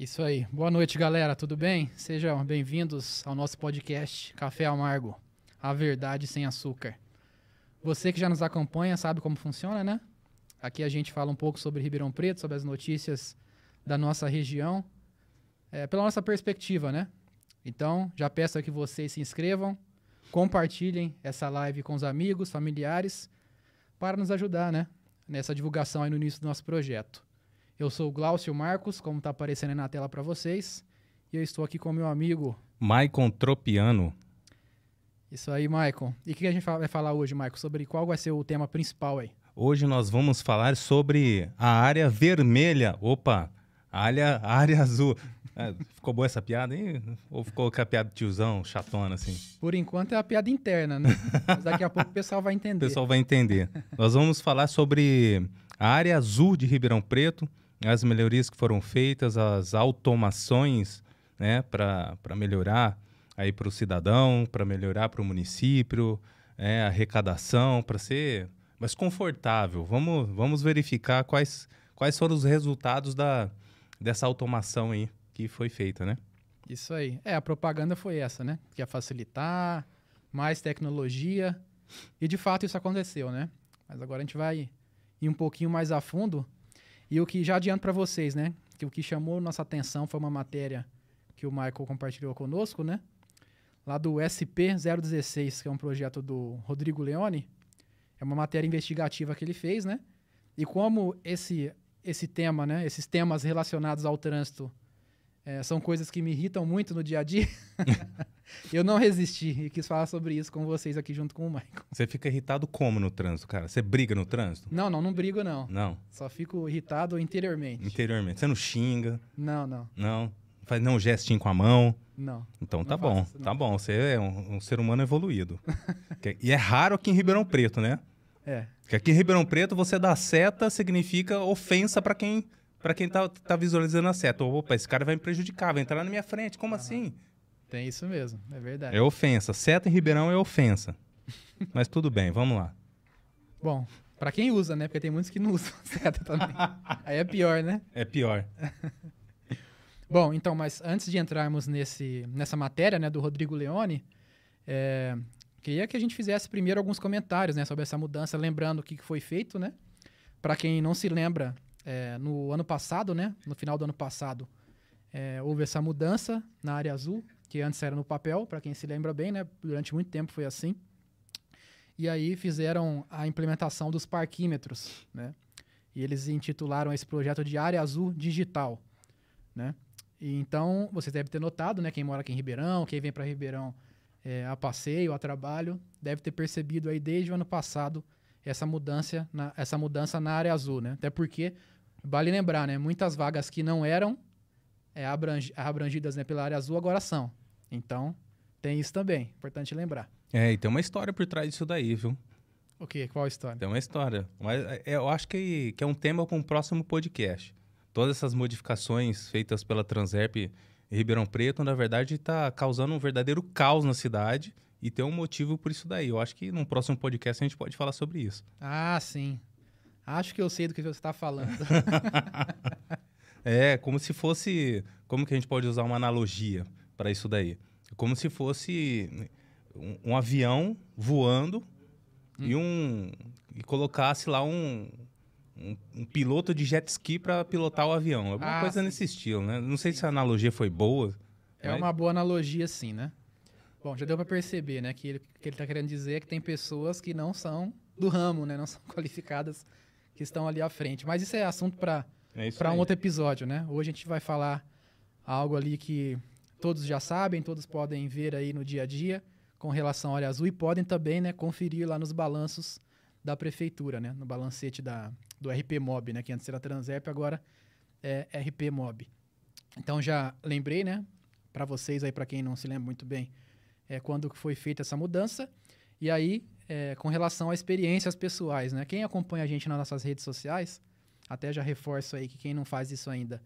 Isso aí. Boa noite, galera. Tudo bem? Sejam bem-vindos ao nosso podcast Café Amargo, a verdade sem açúcar. Você que já nos acompanha sabe como funciona, né? Aqui a gente fala um pouco sobre Ribeirão Preto, sobre as notícias da nossa região, é, pela nossa perspectiva, né? Então, já peço que vocês se inscrevam, compartilhem essa live com os amigos, familiares, para nos ajudar, né? Nessa divulgação aí no início do nosso projeto. Eu sou o Glaucio Marcos, como está aparecendo aí na tela para vocês. E eu estou aqui com o meu amigo... Maicon Tropiano. Isso aí, Maicon. E o que a gente vai falar hoje, Maicon? Sobre qual vai ser o tema principal aí? Hoje nós vamos falar sobre a área vermelha. Opa, área, área azul. É, ficou boa essa piada aí? Ou ficou com a piada de tiozão, chatona, assim? Por enquanto é a piada interna, né? Mas daqui a pouco o pessoal vai entender. O pessoal vai entender. Nós vamos falar sobre a área azul de Ribeirão Preto, as melhorias que foram feitas, as automações né, para melhorar aí para o cidadão, para melhorar para o município, é, arrecadação, para ser mais confortável. Vamos, vamos verificar quais, quais foram os resultados da, dessa automação aí que foi feita, né? Isso aí. É, a propaganda foi essa, né? Que ia facilitar, mais tecnologia. E de fato isso aconteceu, né? Mas agora a gente vai ir um pouquinho mais a fundo e o que já adianto para vocês, né? Que o que chamou nossa atenção foi uma matéria que o Michael compartilhou conosco, né? Lá do SP016, que é um projeto do Rodrigo Leone. É uma matéria investigativa que ele fez, né? E como esse, esse tema, né? Esses temas relacionados ao trânsito é, são coisas que me irritam muito no dia a dia. eu não resisti e quis falar sobre isso com vocês aqui junto com o Michael. Você fica irritado como no trânsito, cara? Você briga no trânsito? Não, não, não brigo não. Não. Só fico irritado interiormente. Interiormente. Você não xinga? Não, não. Não. Faz não um gestinho com a mão? Não. Então tá bom, isso, tá bom. Você é um, um ser humano evoluído. e é raro aqui em Ribeirão Preto, né? É. Porque aqui em Ribeirão Preto você dá seta significa ofensa para quem para quem tá, tá visualizando a seta. Opa, esse cara vai me prejudicar, vai entrar na minha frente. Como assim? Tem isso mesmo, é verdade. É ofensa. Seta em Ribeirão é ofensa. Mas tudo bem, vamos lá. Bom, para quem usa, né? Porque tem muitos que não usam seta também. Aí é pior, né? É pior. Bom, então, mas antes de entrarmos nesse, nessa matéria, né, do Rodrigo Leone, é, queria que a gente fizesse primeiro alguns comentários, né, sobre essa mudança, lembrando o que foi feito, né? Para quem não se lembra, é, no ano passado, né? No final do ano passado, é, houve essa mudança na área azul, que antes era no papel, para quem se lembra bem, né? Durante muito tempo foi assim. E aí fizeram a implementação dos parquímetros, né? E eles intitularam esse projeto de Área Azul Digital, né? E então, vocês devem ter notado, né? Quem mora aqui em Ribeirão, quem vem para Ribeirão é, a passeio, a trabalho, deve ter percebido aí desde o ano passado essa mudança na, essa mudança na área azul, né? Até porque, vale lembrar, né? Muitas vagas que não eram é, abrangi, abrangidas né, pela área azul agora são. Então, tem isso também, importante lembrar. É, e tem uma história por trás disso daí, viu? O quê? Qual história? Tem uma história. Mas é, eu acho que, que é um tema para um próximo podcast. Todas essas modificações feitas pela Transerp Ribeirão Preto, na verdade, está causando um verdadeiro caos na cidade e tem um motivo por isso daí. Eu acho que num próximo podcast a gente pode falar sobre isso. Ah, sim. Acho que eu sei do que você está falando. é, como se fosse. Como que a gente pode usar uma analogia para isso daí? Como se fosse um, um avião voando hum. e um. E colocasse lá um, um, um, piloto de jet ski para pilotar o avião. Alguma ah, coisa sim. nesse estilo, né? Não sei se a analogia foi boa. É mas... uma boa analogia, sim, né? Bom, já deu para perceber, né, que ele, que ele tá querendo dizer é que tem pessoas que não são do ramo, né, não são qualificadas, que estão ali à frente. Mas isso é assunto para é para um outro episódio, né? Hoje a gente vai falar algo ali que todos já sabem, todos podem ver aí no dia a dia com relação à área azul e podem também, né, conferir lá nos balanços da prefeitura, né, no balancete da, do RP Mob, né, que antes era Transerp, agora é RP Mob. Então já lembrei, né, para vocês aí, para quem não se lembra muito bem, é, quando foi feita essa mudança. E aí, é, com relação a experiências pessoais, né? Quem acompanha a gente nas nossas redes sociais, até já reforço aí que quem não faz isso ainda...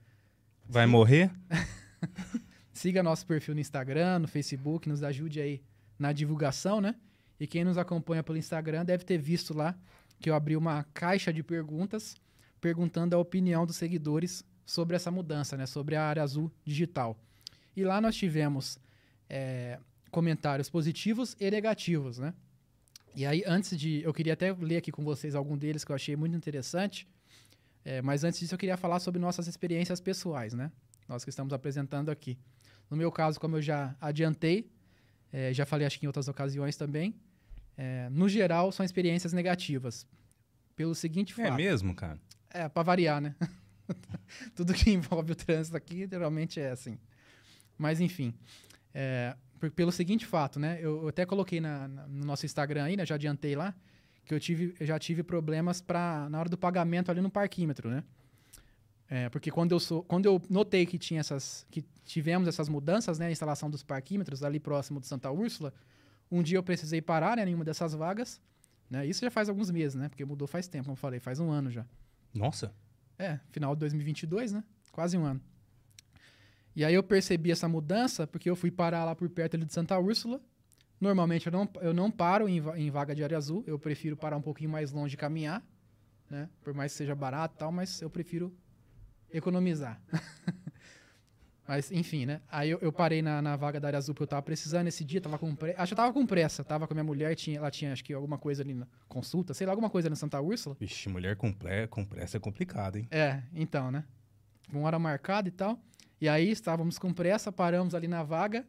Vai morrer? siga nosso perfil no Instagram, no Facebook, nos ajude aí na divulgação, né? E quem nos acompanha pelo Instagram deve ter visto lá que eu abri uma caixa de perguntas perguntando a opinião dos seguidores sobre essa mudança, né? Sobre a área azul digital. E lá nós tivemos é, comentários positivos e negativos, né? E aí, antes de. Eu queria até ler aqui com vocês algum deles que eu achei muito interessante. É, mas antes disso, eu queria falar sobre nossas experiências pessoais, né? Nós que estamos apresentando aqui. No meu caso, como eu já adiantei, é, já falei acho que em outras ocasiões também, é, no geral, são experiências negativas. Pelo seguinte É fato. mesmo, cara? É, pra variar, né? Tudo que envolve o trânsito aqui, geralmente é assim. Mas, enfim. é, pelo seguinte fato, né? Eu, até coloquei na- na- no nosso Instagram aí, né? Já adiantei lá, que eu, tive, eu já tive problemas pra, na hora do pagamento ali no parquímetro, né? É, porque quando eu, sou, quando eu notei que, tinha essas, que tivemos essas mudanças, né? A instalação dos parquímetros ali próximo de Santa Úrsula, um dia eu precisei parar né, em uma dessas vagas. Né? Isso já faz alguns meses, né? Porque mudou faz tempo, como eu falei, faz um ano já. Nossa. É, final de 2022, né? Quase um ano. E aí eu percebi essa mudança porque eu fui parar lá por perto ali de Santa Úrsula. Normalmente eu não, eu não paro em, em vaga de área azul, eu prefiro parar um pouquinho mais longe e caminhar, né? Por mais que seja barato e tal, mas eu prefiro economizar. mas, enfim, né? Aí eu, eu parei na, na vaga da área azul porque eu tava precisando esse dia, tava com pressa. Acho que eu tava com pressa, tava com a minha mulher, tinha, ela tinha acho que alguma coisa ali na consulta, sei lá, alguma coisa na Santa Úrsula. Vixe, mulher com, com pressa é complicado, hein? É, então, né? Uma hora marcada e tal. E aí estávamos com pressa, paramos ali na vaga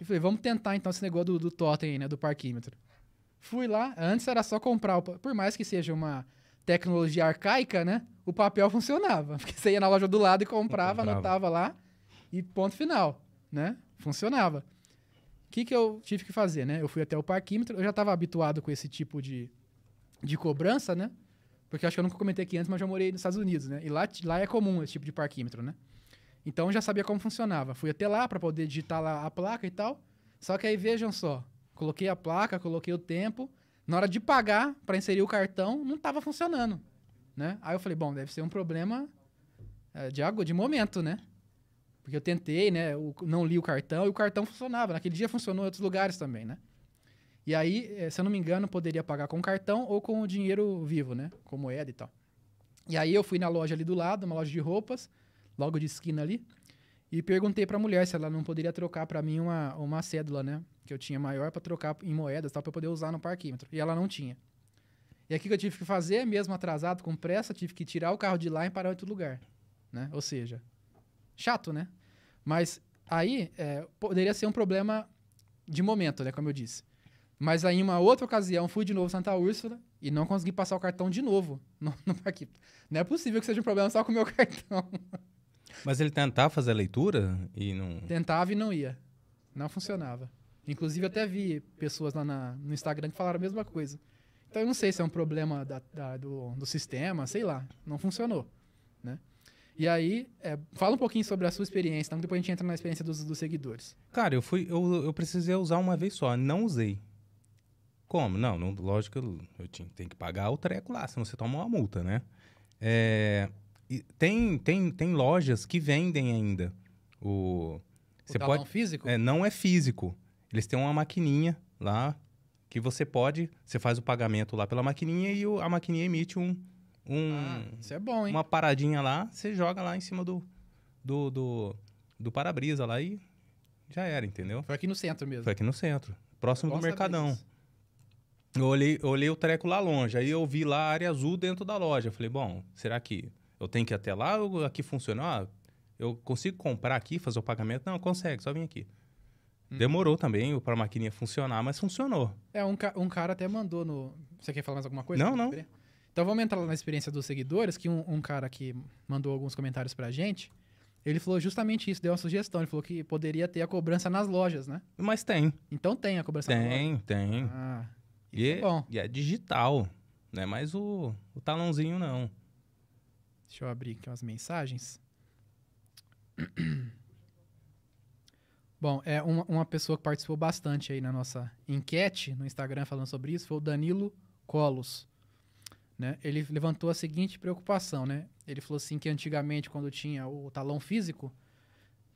e falei, vamos tentar então esse negócio do, do totem aí, né? Do parquímetro. Fui lá, antes era só comprar, o, por mais que seja uma tecnologia arcaica, né? O papel funcionava. Porque você ia na loja do lado e comprava, Comprava. anotava lá e ponto final, né? Funcionava. O que, que eu tive que fazer, né? Eu fui até o parquímetro, eu já estava habituado com esse tipo de, de cobrança, né? Porque acho que eu nunca comentei aqui antes, mas já morei nos Estados Unidos, né? E lá, lá é comum esse tipo de parquímetro, né? Então já sabia como funcionava. Fui até lá para poder digitar lá a placa e tal. Só que aí vejam só, coloquei a placa, coloquei o tempo. Na hora de pagar para inserir o cartão, não estava funcionando, né? Aí eu falei, bom, deve ser um problema é, de água, de momento, né? Porque eu tentei, né? não li o cartão e o cartão funcionava. Naquele dia funcionou em outros lugares também, né? E aí, eh, se eu não me engano, poderia pagar com cartão ou com o dinheiro vivo, né? Com moeda e tal. E aí eu fui na loja ali do lado, uma loja de roupas, logo de esquina ali, e perguntei pra mulher se ela não poderia trocar pra mim uma, uma cédula, né? Que eu tinha maior pra trocar em moedas tal, eu poder usar no parquímetro. E ela não tinha. E aqui que eu tive que fazer, mesmo atrasado, com pressa, tive que tirar o carro de lá e parar em outro lugar, né? Ou seja, chato, né? Mas aí é, poderia ser um problema de momento, né? Como eu disse. Mas aí, em uma outra ocasião, fui de novo Santa Úrsula e não consegui passar o cartão de novo no, no parquímetro. Não é possível que seja um problema só com o meu cartão. Mas ele tentava fazer a leitura e não. Tentava e não ia. Não funcionava. Inclusive, até vi pessoas lá na- no Instagram que falaram a mesma coisa. Então, eu não sei se é um problema da- da- do, do sistema, sei lá. Não funcionou, né? E aí, é, fala um pouquinho sobre a sua experiência, então depois a gente entra na experiência dos, dos seguidores. Cara, eu fui. Eu, eu precisei usar uma vez só, não usei. Como? Não, não lógico, eu, eu tinha, tem que pagar o treco lá, senão você toma uma multa, né? É, tem, tem, tem lojas que vendem ainda o. O Você pode. físico? É, não é físico. Eles têm uma maquininha lá que você pode. Você faz o pagamento lá pela maquininha e o- a maquininha emite um. um Ah, isso é bom, hein? uma paradinha lá, você joga lá em cima do. do, do, do para-brisa lá e já era, entendeu? Foi aqui no centro mesmo. Foi aqui no centro, próximo do Mercadão. Eu olhei, eu olhei o treco lá longe, aí eu vi lá a área azul dentro da loja. Eu falei, bom, será que eu tenho que ir até lá ou aqui funciona? Ah, eu consigo comprar aqui, fazer o pagamento? Não, consegue, só vim aqui. Hum. Demorou também para a maquininha funcionar, mas funcionou. É, um, ca- um cara até mandou no. Você quer falar mais alguma coisa? Não, não. Então vamos entrar lá na experiência dos seguidores, que um, um cara que mandou alguns comentários pra gente, ele falou justamente isso, deu uma sugestão. Ele falou que poderia ter a cobrança nas lojas, né? Mas tem, Então tem a cobrança nas lojas. tem, tem. Ah, E é é, bom. e é digital, não é mais o, o talãozinho, não. Deixa eu abrir aqui umas mensagens. Bom, é uma, uma pessoa que participou bastante aí na nossa enquete no Instagram falando sobre isso foi o Danilo Colos. Né? Ele levantou a seguinte preocupação, né? Ele falou assim que antigamente, quando tinha o talão físico,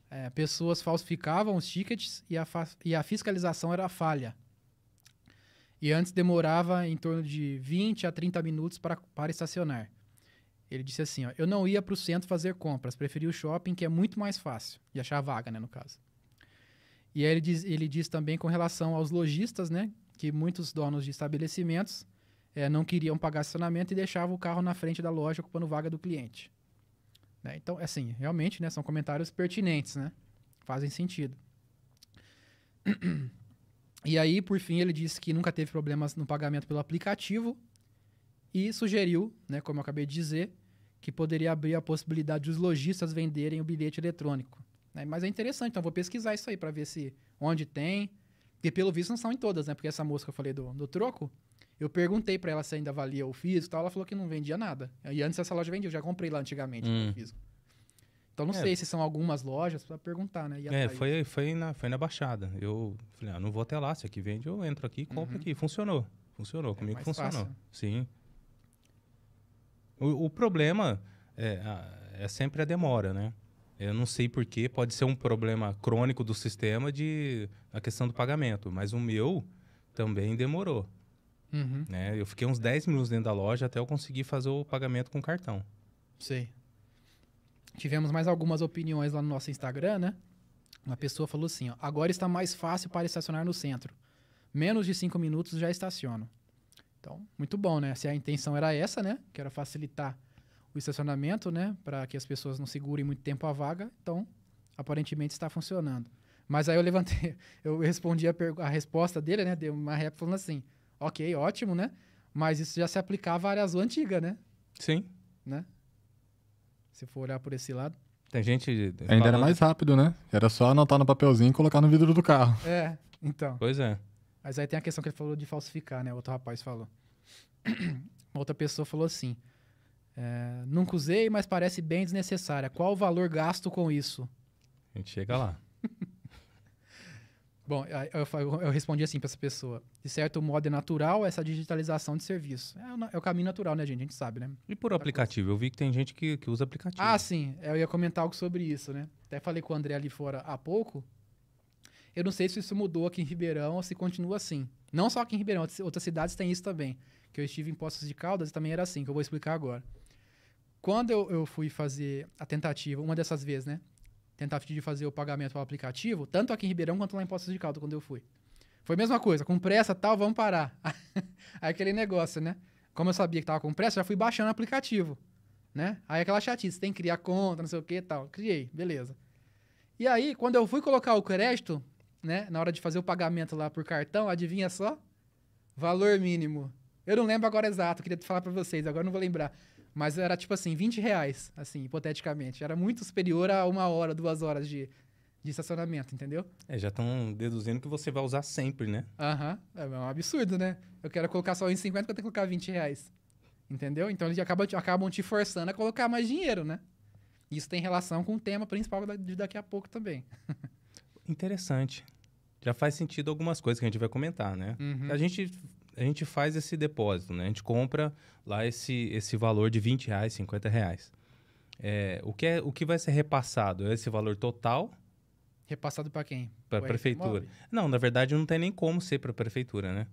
é, pessoas falsificavam os tickets e a, e a fiscalização era falha. E antes demorava em torno de 20 a 30 minutos para, para estacionar. Ele disse assim, ó, eu não ia para o centro fazer compras, preferi o shopping, que é muito mais fácil de achar vaga, né, no caso. E aí ele diz, ele diz também com relação aos lojistas, né, que muitos donos de estabelecimentos é, não queriam pagar estacionamento e deixavam o carro na frente da loja ocupando vaga do cliente. Né? Então, assim, realmente, né, são comentários pertinentes, né, fazem sentido. E aí, por fim, ele disse que nunca teve problemas no pagamento pelo aplicativo e sugeriu, né, como eu acabei de dizer, que poderia abrir a possibilidade dos lojistas venderem o bilhete eletrônico. Né? Mas é interessante, então vou pesquisar isso aí para ver se onde tem. Porque pelo visto não são em todas, né? Porque essa moça que eu falei do, do troco, eu perguntei para ela se ainda valia o físico e tal, ela falou que não vendia nada. E antes essa loja vendia, eu já comprei lá antigamente Hum. o físico. Então não É. sei se são algumas lojas para perguntar, né? É, foi, foi, na, foi na Baixada. Eu falei, ah, não vou até lá, se aqui vende, eu entro aqui e compro Uhum. aqui. Funcionou. Funcionou, comigo mais funcionou. fácil. Sim. O, o problema é, é sempre a demora, né? Eu não sei porquê, pode ser um problema crônico do sistema de a questão do pagamento, mas o meu também demorou, Uhum, né? Eu fiquei uns 10 minutos dentro da loja até eu conseguir fazer o pagamento com cartão. sei. Tivemos mais algumas opiniões lá no nosso Instagram, né? Uma pessoa falou assim, ó, agora está mais fácil para estacionar no centro. Menos de cinco minutos já estaciono. Então, muito bom, né? Se a intenção era essa, né? Que era facilitar o estacionamento, né? Para que as pessoas não segurem muito tempo a vaga. Então, aparentemente está funcionando. Mas aí eu levantei, eu respondi a, a resposta dele, né? Deu uma rap falando assim, ok, ótimo, né? Mas isso já se aplicava à área azul antiga, né? Sim. né? Se for olhar por esse lado. Tem gente. Ainda era falando- mais rápido, né? Era só anotar no papelzinho e colocar no vidro do carro. É, então. Pois é. Mas aí tem a questão que ele falou de falsificar, né? Outro rapaz falou. Uma outra pessoa falou assim: é, Nunca usei, mas parece bem desnecessária. Qual o valor gasto com isso? A gente chega lá. Bom, eu, fa- eu respondi assim para essa pessoa: De certo modo é natural essa digitalização de serviço. É, é o caminho natural, né, gente? A gente sabe, né? E por aplicativo? Eu vi que tem gente que, que usa aplicativo. Ah, sim. Eu ia comentar algo sobre isso, né? Até falei com o André ali fora há pouco. Eu não sei se isso mudou aqui em Ribeirão ou se continua assim. Não só aqui em Ribeirão, outras- cidades têm isso também. Que eu estive em Poços de Caldas e também era assim, que eu vou explicar agora. Quando eu, eu fui fazer a tentativa, uma dessas vezes, né? Tentativa de fazer o pagamento pelo aplicativo, tanto aqui em Ribeirão quanto lá em Poços de Caldas, quando eu fui. Foi a mesma coisa, com pressa tal, vamos parar. Aí aquele negócio, né? Como eu sabia que tava com pressa, já fui baixando o aplicativo né? Aí aquela chatice, tem que criar conta, não sei o que tal. Criei, beleza. E aí, quando eu fui colocar o crédito, né? Na hora de fazer o pagamento lá por cartão, adivinha só? Valor mínimo. Eu não lembro agora exato, queria falar pra vocês, agora não vou lembrar. Mas era tipo assim, 20 reais, assim, hipoteticamente. Era muito superior a uma hora, duas horas de, de estacionamento, entendeu? É, já estão deduzindo que você vai usar sempre, né? Aham, é um absurdo, né? Eu quero colocar só em 50, eu tenho que colocar 20 reais. Entendeu? Então eles acabam, acabam te forçando a colocar mais dinheiro, né? Isso tem relação com o tema principal de daqui a pouco também. Interessante. Já faz sentido algumas coisas que a gente vai comentar, né? Uhum. A, gente, a gente faz esse depósito, né? A gente compra lá esse, esse valor de 20 reais, 50 reais. É, o, que é, o que vai ser repassado é esse valor total Repassado pra quem? para a prefeitura. Não, na verdade não tem nem como ser para a prefeitura, né?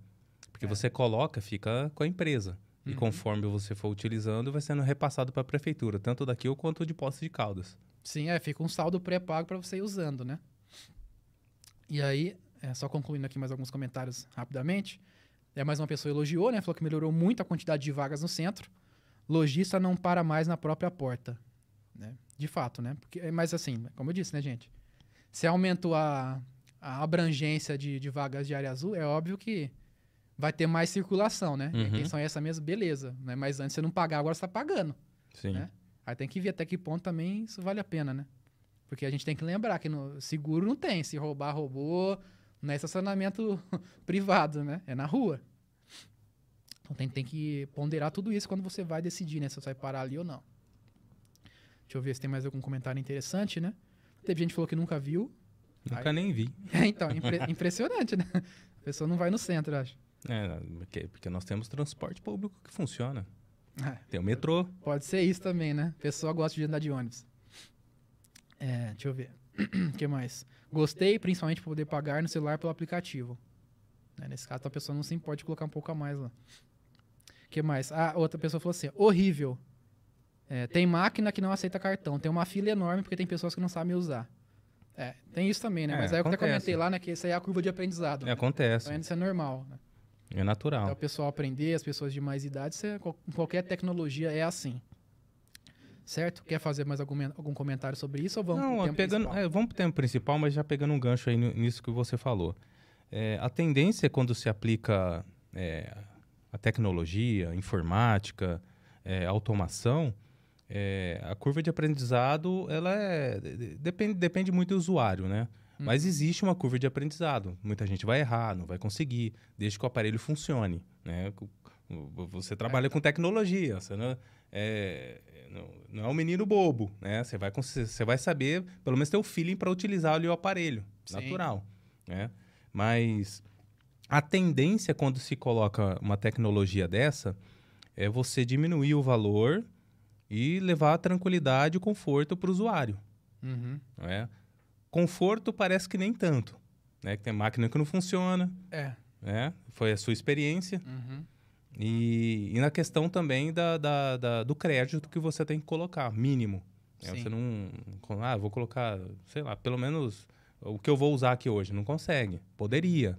Porque É. você coloca, fica com a empresa. E Uhum. conforme você for utilizando, vai sendo repassado para a prefeitura, tanto daqui quanto de Poços de Caldas. Sim, é, fica um saldo pré-pago pra você ir usando, né? E aí, é, só concluindo aqui mais alguns comentários rapidamente. É, mais uma pessoa elogiou, né? Falou que melhorou muito a quantidade de vagas no centro. Lojista não para mais na própria porta. Né? De fato, né? Porque, mas assim, como eu disse, né, gente? Se aumentou a, a abrangência de, de vagas de área azul, é óbvio que vai ter mais circulação, né? E a Uhum. intenção é essa mesmo, beleza. Né? Mas antes você não pagar, agora você tá pagando. Sim. Né? Aí tem que ver até que ponto também isso vale a pena, né? Porque a gente tem que lembrar que no seguro não tem. Se roubar, roubou. Não é estacionamento privado, né? É na rua. Então tem, tem que ponderar tudo isso quando você vai decidir, né? Se você vai parar ali ou não. Deixa eu ver se tem mais algum comentário interessante, né? Teve gente que falou que nunca viu. Nunca nem vi. É, então, impre- impressionante, né? A pessoa não vai no centro, acho. É, porque, porque nós temos transporte público que funciona. É. Tem o metrô. Pode ser isso também, né? A pessoa gosta de andar de ônibus. É, deixa eu ver. Que mais? Gostei, principalmente por poder pagar no celular pelo aplicativo. Né, Nesse caso, a pessoa não se importa de colocar um pouco a mais lá. Que mais? Ah, outra pessoa falou assim: horrível. É, tem máquina que não aceita cartão. Tem uma fila enorme porque tem pessoas que não sabem usar. É, tem isso também, né? É, Mas aí eu até acontece. comentei lá, né? Que isso aí é a curva de aprendizado. É, né? acontece. Então, isso é normal. Né? É natural. Até o pessoal aprender, as pessoas de mais idade, isso é, qual- qualquer tecnologia é assim. Certo? Quer fazer mais algum, algum comentário sobre isso ou vamos pro Não, tema pegando, principal? é, vamos pro tema principal, mas já pegando um gancho aí nisso que você falou. É, a tendência quando se aplica é, a tecnologia, informática, é, automação, é, a curva de aprendizado, ela é, de- de- depende, depende muito do usuário, né? Mas existe uma curva de aprendizado. Muita gente vai errar, não vai conseguir, desde que o aparelho funcione, né? O- Você trabalha com tecnologia, você não é, não, é um menino bobo, né? Você vai, você vai saber, pelo menos ter o feeling para utilizar ali o aparelho, Sim. natural, né? Mas a tendência quando se coloca uma tecnologia dessa é você diminuir o valor e levar a tranquilidade e conforto para o usuário, Uhum. não é? Conforto parece que nem tanto, né? Que tem máquina que não funciona, É. né? Foi a sua experiência. Uhum. E, e na questão também da, da- da- do crédito que você tem que colocar, mínimo. né? Você não. Ah, vou colocar, sei lá, pelo menos o que eu vou usar aqui hoje. Não consegue. Poderia.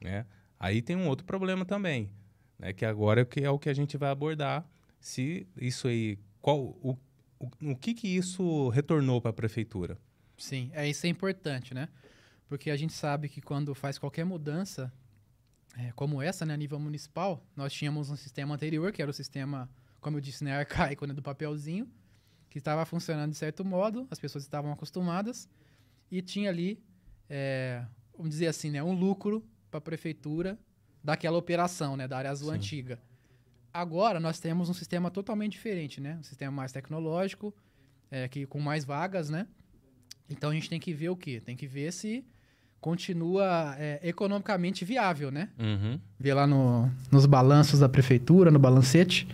Né? Aí tem um outro problema também. Né? Que agora é o que, é o que a gente vai abordar. Se isso aí. Qual, o, o, o que, que isso retornou para a prefeitura? Sim, é isso é importante, né? Porque a gente sabe que quando faz qualquer mudança, é, como essa, né, a nível municipal, nós tínhamos um sistema anterior, que era o sistema, como eu disse, né, arcaico, né, do papelzinho, que estava funcionando de certo modo, as pessoas estavam acostumadas, e tinha ali, é, vamos dizer assim, né, um lucro para a prefeitura daquela operação, né, da área azul Sim. antiga. Agora nós temos um sistema totalmente diferente, né? Um sistema mais tecnológico, é, que, com mais vagas, né? Então a gente tem que ver o quê? Tem que ver se continua é, economicamente viável, né? Uhum. Ver lá no- nos balanços da prefeitura, no balancete,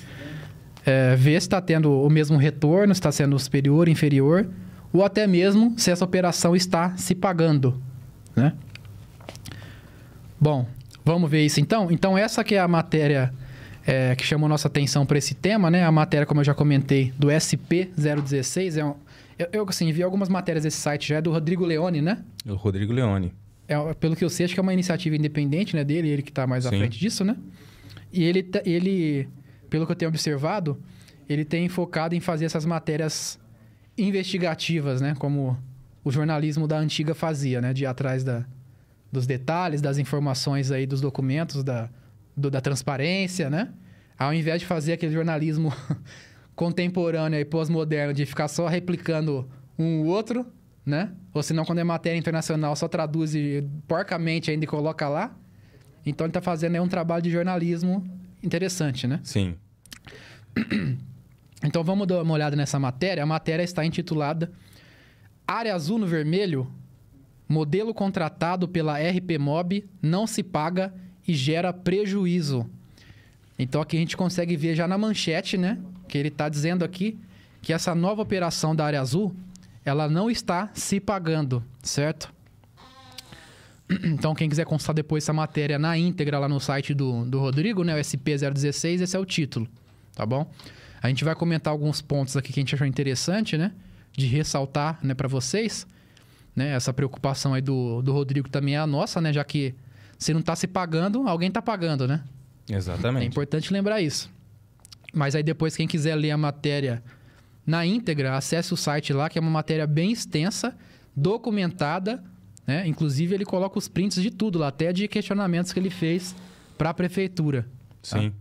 é, ver se está tendo o mesmo retorno, se está sendo superior, inferior, ou até mesmo se essa operação está se pagando, né? Bom, vamos ver isso então? Então essa que é a matéria é, que chamou nossa atenção para esse tema, né? A matéria, como eu já comentei, do SP016. É um, eu, eu, assim, vi algumas matérias desse site já, é do Rodrigo Leone, né? O Rodrigo Leone. É, pelo que eu sei, acho que é uma iniciativa independente, né, dele, ele que está mais à Sim. frente disso, né? E ele, tá- ele, pelo que eu tenho observado, ele tem focado em fazer essas matérias investigativas, né? Como o jornalismo da antiga fazia, né? De ir atrás da, dos detalhes, das informações aí, dos documentos, da, do- da transparência, né? Ao invés de fazer aquele jornalismo contemporâneo e pós-moderno de ficar só replicando um ou outro, né? Ou senão, quando é matéria internacional, só traduz e porcamente ainda e coloca lá. Então, ele tá fazendo aí um trabalho de jornalismo interessante, né? Sim. Então, vamos dar uma olhada nessa matéria. A matéria está intitulada Área Azul no Vermelho, modelo contratado pela RP Mob não se paga e gera prejuízo. Então, aqui a gente consegue ver já na manchete, né? Que ele está dizendo aqui que essa nova operação da Área Azul, ela não está se pagando, certo? Então, quem quiser consultar depois essa matéria na íntegra lá no site do, do Rodrigo, né? O SP016, esse é o título, tá bom? A gente vai comentar alguns pontos aqui que a gente achou interessante, né? De ressaltar, né, para vocês. Né? Essa preocupação aí do, do Rodrigo também é a nossa, né? Já que se não tá se pagando, alguém tá pagando, né? É Exatamente. importante lembrar isso. Mas aí depois, quem quiser ler a matéria na íntegra, acesse o site lá, que é uma matéria bem extensa, documentada, né? Inclusive, ele coloca os prints de tudo lá, até de questionamentos que ele fez para a prefeitura. Sim.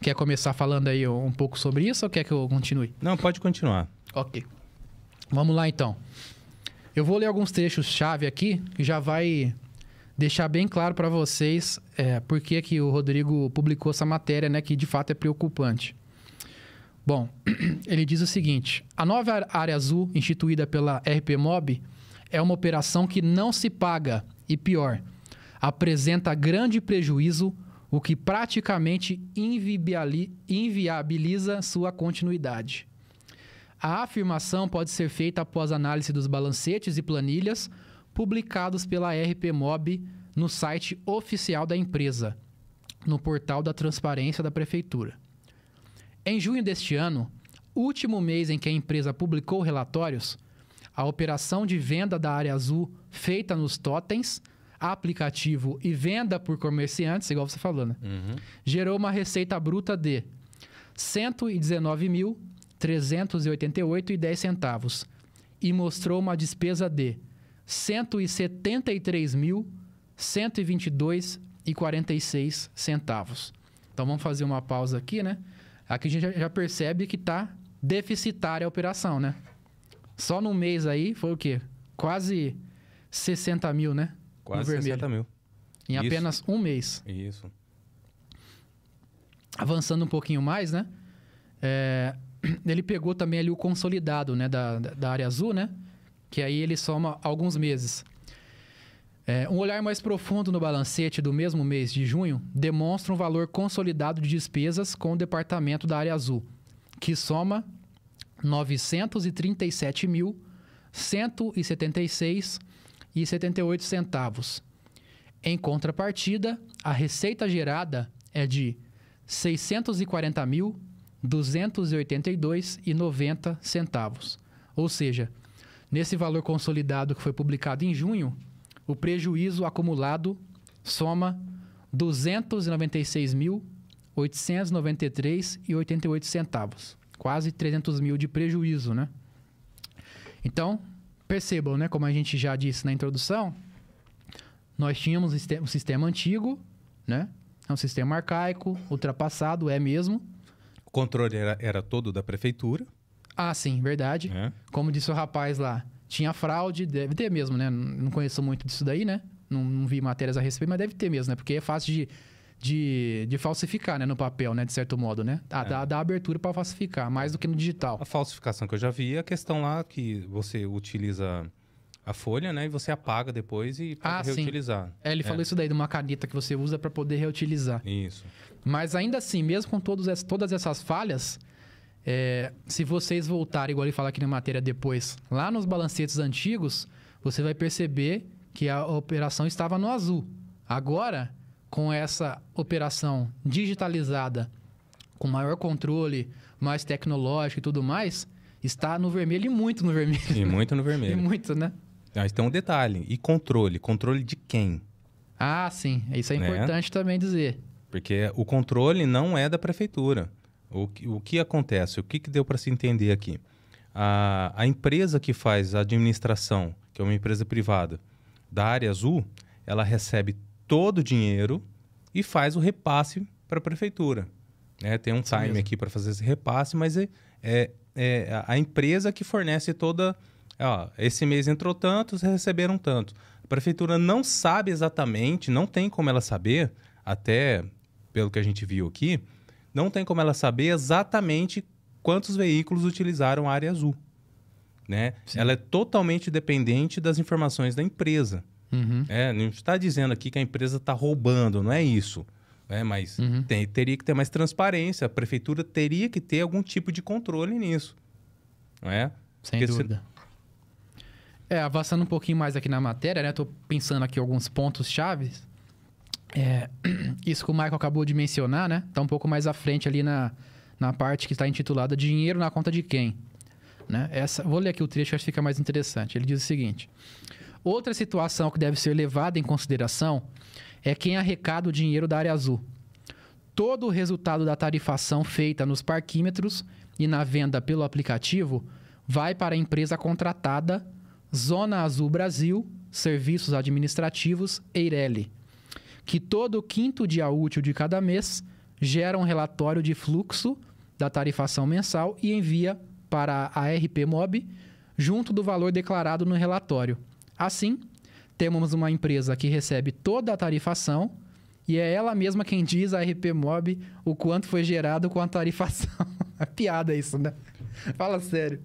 Quer começar falando aí um pouco sobre isso ou quer que eu continue? Não, pode continuar. Ok. Vamos lá então. Eu vou ler alguns trechos-chave aqui que já vai deixar bem claro para vocês é, por que, que o Rodrigo publicou essa matéria, né, que de fato é preocupante. Bom, ele diz o seguinte: a nova área azul instituída pela RP Mob é uma operação que não se paga e pior, apresenta grande prejuízo, o que praticamente inviabiliza sua continuidade. A afirmação pode ser feita após análise dos balancetes e planilhas publicados pela RP Mob no site oficial da empresa, no portal da transparência da prefeitura. Em junho deste ano, último mês em que a empresa publicou relatórios, a operação de venda da área azul feita nos totens, aplicativo e venda por comerciantes, igual você falou, né? Uhum. gerou uma receita bruta de R$ 119.388,10 centavos e mostrou uma despesa de 173.122,46 centavos. Então vamos fazer uma pausa aqui, né? Aqui a gente já- percebe que está deficitária a operação, né? Só num mês aí foi o quê? Quase 60 mil, né? Quase no vermelho. 60 mil. Em Isso. apenas um mês. Isso. avançando um pouquinho mais, né? É, ele pegou também ali o consolidado, né? Da- da área azul, né? Que aí ele soma alguns meses. É, um olhar mais profundo no balancete do mesmo mês de junho demonstra um valor consolidado de despesas com o departamento da área azul, que soma R$ 930.176,78 centavos. Em contrapartida, a receita gerada é de R$ 640.282,90 centavos. Ou seja, nesse valor consolidado que foi publicado em junho, o prejuízo acumulado soma R$ 296.893,88 centavos. Quase 300 mil de prejuízo, né? Então, percebam, né? Como a gente já disse na introdução, nós tínhamos um sistema- antigo, né? É um sistema arcaico, ultrapassado, é mesmo. O controle era, era todo da prefeitura. Ah, sim, verdade. Né? Como disse o rapaz lá, tinha fraude, deve ter mesmo, né? Não conheço muito disso daí, né? Não, não vi matérias a respeito, mas deve ter mesmo, né? Porque é fácil de, de, de falsificar, né? No papel, né? De certo modo, né? Ah, dá, dá abertura para falsificar, mais do que no digital. A falsificação que eu já vi é a questão lá que você utiliza a folha, né? E você apaga depois e pode Ah, sim. reutilizar. É, ele falou isso daí, de uma caneta que você usa para poder reutilizar. Isso. Mas ainda assim, mesmo com todos todas essas falhas, é, se vocês voltarem, igual ele fala aqui na matéria depois, lá nos balancetes antigos, você vai perceber que a operação estava no azul. Agora, com essa operação digitalizada, com maior controle, mais tecnológico e tudo mais, está no vermelho e muito no vermelho. E muito no E vermelho. muito, né? Mas tem um detalhe. E controle? Controle de quem? Ah, sim. Isso é Né? importante também dizer. Porque o controle não é da prefeitura. O que, o que acontece? O que, que deu para se entender aqui? A, a empresa que faz a administração, que é uma empresa privada, da área azul, ela recebe todo o dinheiro e faz o repasse para a prefeitura. né? tem um Isso time mesmo. aqui para fazer esse repasse, mas é, é, é a- empresa que fornece toda. Ó, esse mês entrou tanto, vocês receberam tanto. A prefeitura não sabe exatamente, não tem como ela saber, até pelo que a gente viu aqui, não tem como ela saber exatamente quantos veículos utilizaram a área azul. Né? Sim. Ela é totalmente dependente das informações da empresa. Uhum. É, não está dizendo aqui que a empresa está roubando, não é isso. né? Mas Uhum. tem- teria que ter mais transparência, a prefeitura teria que ter algum tipo de controle nisso. Não é? Sem Porque dúvida. É, avançando um pouquinho mais aqui na matéria, né? Tô pensando aqui alguns pontos chaves. É, isso que o Michael acabou de mencionar, né? Tá um pouco mais à frente ali na, na parte que está intitulada Dinheiro na conta de quem? Né? Essa, vou ler aqui o trecho, acho que fica mais interessante. Ele diz o seguinte: Outra situação que deve ser levada em consideração é quem arrecada o dinheiro da área azul. Todo o resultado da tarifação feita nos parquímetros e na venda pelo aplicativo vai para a empresa contratada Zona Azul Brasil, Serviços Administrativos, Eireli, que todo quinto dia útil de cada mês gera um relatório de fluxo da tarifação mensal e envia para a RP Mob junto do valor declarado no relatório. Assim, temos uma empresa que recebe toda a tarifação e é ela mesma quem diz à RP Mob o quanto foi gerado com a tarifação. é piada isso, né? Fala sério.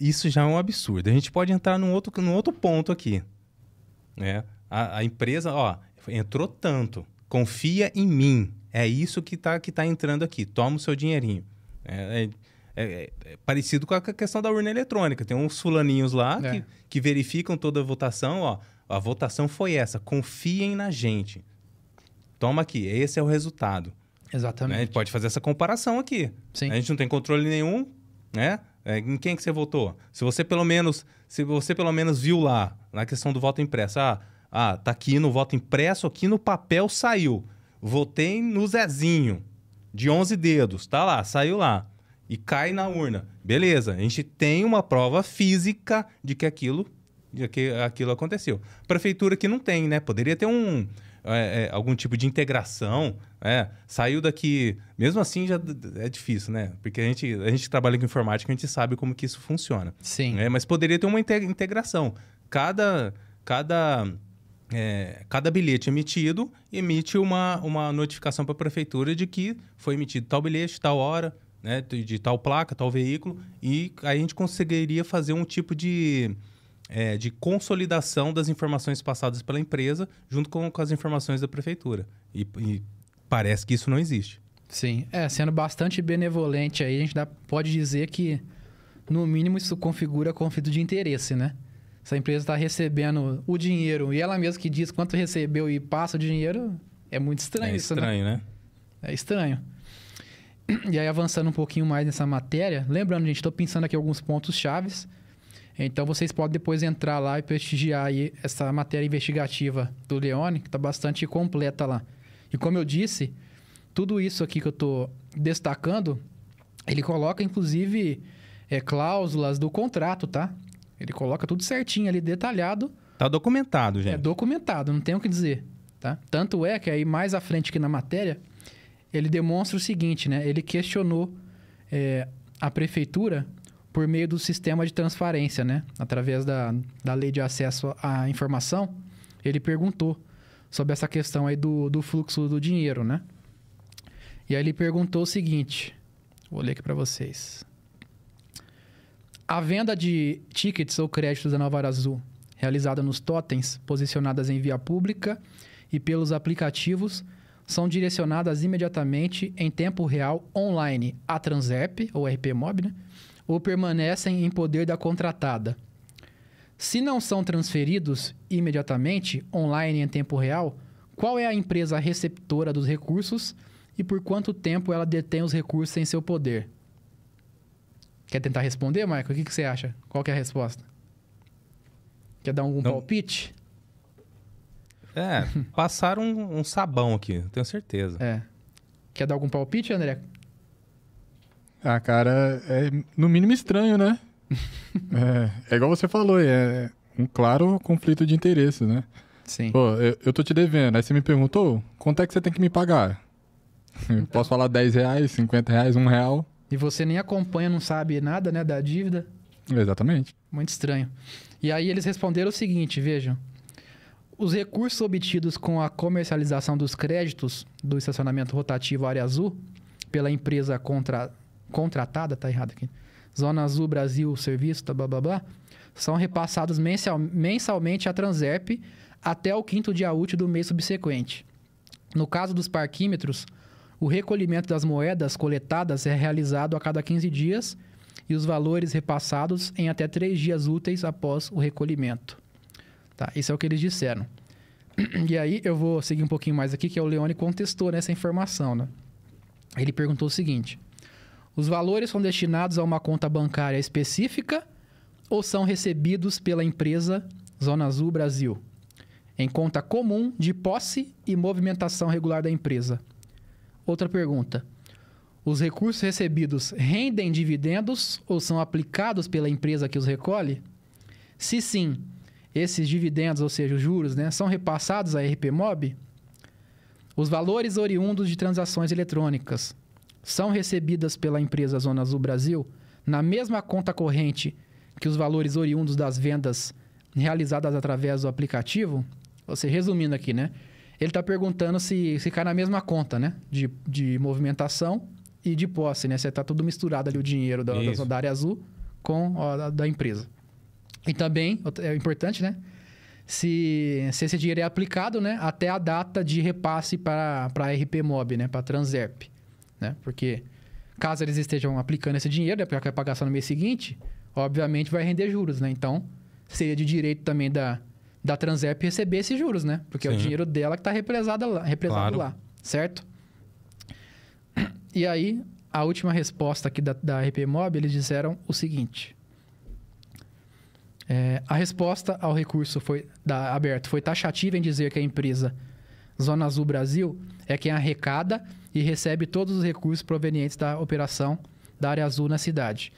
Isso já é um absurdo. A gente pode entrar num outro, num outro ponto aqui. Né? A, a empresa, ó, entrou tanto. Confia em mim. É isso que está que tá entrando aqui. Toma o seu dinheirinho. É, é- é- é parecido com a questão da urna eletrônica. Tem uns fulaninhos lá É. que, que verificam toda a votação. Ó, a votação foi essa. Confiem na gente. Toma aqui. Esse é o resultado. A Exatamente. gente pode fazer essa comparação aqui. Sim. A gente não tem controle nenhum, né? É, em quem que você votou? Se você pelo menos, se você pelo menos viu lá na questão do voto impresso, ah, ah, tá aqui no voto impresso, aqui no papel saiu. Votei no Zezinho de 11 dedos, tá lá, saiu lá e cai na urna. Beleza, a gente tem uma prova física de que aquilo de que aquilo aconteceu. Prefeitura que não tem, né? Poderia ter um é, é, algum tipo de integração, é, saiu daqui, mesmo assim já é difícil, né? Porque a gente, a gente trabalha com informática, a gente sabe como que isso funciona. Sim. né? Mas poderia ter uma inte- integração. Cada, cada, é, cada bilhete emitido emite uma, uma notificação para a prefeitura de que foi emitido tal bilhete, tal hora, né? de, tal placa, tal veículo, e aí a gente conseguiria fazer um tipo de, é, de consolidação das informações passadas pela empresa junto com, com as informações da prefeitura. E, e parece que isso não existe. Sim. É, sendo bastante benevolente aí, a gente dá- pode dizer que, no mínimo, isso configura conflito de interesse, né? Se a empresa está recebendo o dinheiro e ela mesma que diz quanto recebeu e passa o dinheiro, é muito estranho é isso, né? estranho, né? É estranho. E aí, avançando um pouquinho mais nessa matéria, lembrando, gente, estou pensando aqui alguns pontos chaves. Então, vocês podem depois entrar lá e prestigiar aí essa matéria investigativa do Leone, que está bastante completa lá. E como eu disse, tudo isso aqui que eu estou destacando, ele coloca, inclusive, é, cláusulas do contrato, tá? Ele coloca tudo certinho ali, detalhado. Tá documentado, gente. É documentado, não tem o que dizer, tá? Tanto é que aí mais à frente aqui na matéria, ele demonstra o seguinte, né? Ele questionou é, a prefeitura por meio do sistema de transparência, né? Através da, da lei de acesso à informação, ele perguntou sobre essa questão aí do, do fluxo do dinheiro, né? E aí ele perguntou o seguinte, vou ler aqui para vocês. A venda de tickets ou créditos da Nova Azul realizada nos totens posicionadas em via pública e pelos aplicativos são direcionadas imediatamente em tempo real online à Transerp, ou RP Mob, né? ou permanecem em poder da contratada. Se não são transferidos imediatamente online em tempo real, qual é a empresa receptora dos recursos e por quanto tempo ela detém os recursos em seu poder? Quer tentar responder, Michael? O que, que você acha? Qual que é a resposta? Quer dar algum Não. palpite? É, passaram um, um sabão aqui, tenho certeza. É. Quer dar algum palpite, André? Ah, cara, é no mínimo estranho, né? é, é igual você falou, é um claro conflito de interesse, né? Sim. Pô, eu, eu tô te devendo, aí você me perguntou, quanto é que você tem que me pagar? Eu Posso falar 10 reais, 50 reais, 1 real? E você nem acompanha, não sabe nada, né, da dívida. Exatamente. Muito estranho. E aí eles responderam o seguinte, vejam. Os recursos obtidos com a comercialização dos créditos do estacionamento rotativo Área Azul pela empresa contra... contratada, tá errado aqui. Zona Azul Brasil Serviço, tá, blá blá blá, são repassados mensal- mensalmente à Transerp até o quinto dia útil do mês subsequente. No caso dos parquímetros, o recolhimento das moedas coletadas é realizado a cada 15 dias e os valores repassados em até três dias úteis após o recolhimento. Tá, isso é o que eles disseram. E aí eu vou seguir um pouquinho mais aqui, que é o Leone contestou nessa informação, né? Ele perguntou o seguinte: os valores são destinados a uma conta bancária específica ou são recebidos pela empresa Zona Azul Brasil em conta comum de posse e movimentação regular da empresa? Outra pergunta: os recursos recebidos rendem dividendos ou são aplicados pela empresa que os recolhe? Se sim, esses dividendos, ou seja, os juros, né, são repassados à RP Mob? Os valores oriundos de transações eletrônicas são recebidas pela empresa Zona Azul Brasil na mesma conta corrente que os valores oriundos das vendas realizadas através do aplicativo? Ou seja, resumindo aqui, né? Ele está perguntando se, se cai na mesma conta, né? De, de movimentação e de posse, né? Se está tudo misturado ali o dinheiro da, da, da área azul com ó, da, da empresa. E também, é importante, né? Se, se esse dinheiro é aplicado, né? Até a data de repasse para a RP Mob, né? Para a Transerp, né? Porque caso eles estejam aplicando esse dinheiro, né? Porque vai pagar só no mês seguinte, obviamente vai render juros, né? Então, seria de direito também da, da Transerp receber esses juros, né? Porque é o Sim. dinheiro dela que está represado lá, represado Claro. lá, certo? E aí, a última resposta aqui da, da RP Mob, eles disseram o seguinte. É, a resposta ao recurso foi da, aberto foi taxativa em dizer que a empresa Zona Azul Brasil é quem arrecada e recebe todos os recursos provenientes da operação da área azul na cidade.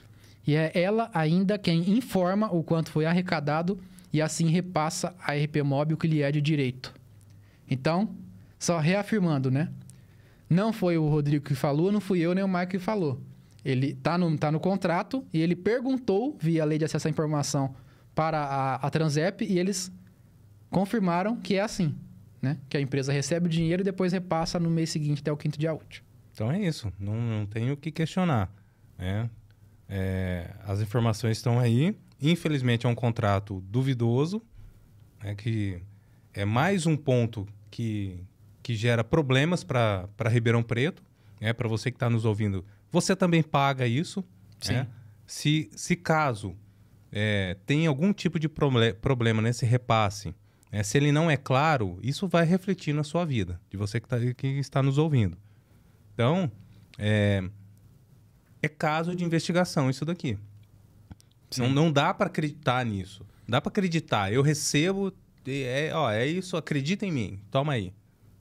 E é ela ainda quem informa o quanto foi arrecadado e assim repassa a RP Mob o que lhe é de direito. Então, só reafirmando, né? Não foi o Rodrigo que falou, não fui eu nem o Marco que falou. Ele tá no, tá no contrato e ele perguntou via lei de acesso à informação para a, a Transep e eles confirmaram que é assim, né? Que a empresa recebe o dinheiro e depois repassa no mês seguinte até o quinto dia útil. Então é isso, não, não tem o que questionar. Né? É, as informações estão aí. Infelizmente é um contrato duvidoso, né, que é mais um ponto que, que gera problemas para Ribeirão Preto. Né, para você que está nos ouvindo, você também paga isso. Né? Se, se caso é, tem algum tipo de proble problema nesse repasse, né, se ele não é claro, isso vai refletir na sua vida, de você que, tá, que está nos ouvindo. Então, é, é caso de investigação isso daqui. Não, não dá para acreditar nisso. Dá para acreditar. Eu recebo, é, ó, é isso, acredita em mim. Toma aí.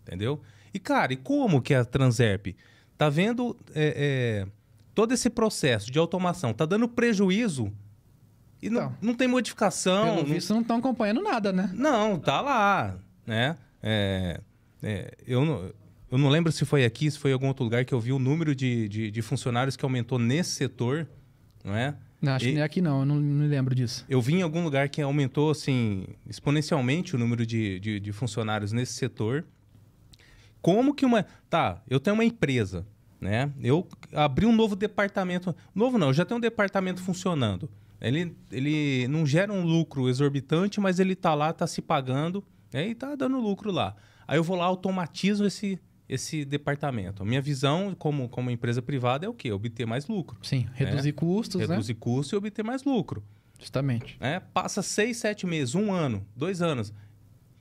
Entendeu? E, cara, e como que a Transerp tá vendo é, é, todo esse processo de automação? Tá dando prejuízo e não, então, não tem modificação. Pelo não... visto, não estão acompanhando nada, né? Não, tá lá, né? É, é, eu, não, eu não lembro se foi aqui, se foi em algum outro lugar que eu vi o número de, de, de funcionários que aumentou nesse setor, não é? Não, acho e... que nem aqui não, eu não me lembro disso. Eu vi em algum lugar que aumentou, assim, exponencialmente o número de, de, de funcionários nesse setor. Como que uma... Tá, eu tenho uma empresa, né? Eu abri um novo departamento... Novo não, eu já tenho um departamento funcionando. Ele, ele não gera um lucro exorbitante, mas ele tá lá, tá se pagando, né? e tá dando lucro lá. Aí eu vou lá, automatizo esse, esse departamento. A minha visão como, como empresa privada é o quê? Obter mais lucro. Sim, reduzir né? custos, Reduzir né? custos e obter mais lucro. Justamente. É, passa seis, sete meses, um ano, dois anos.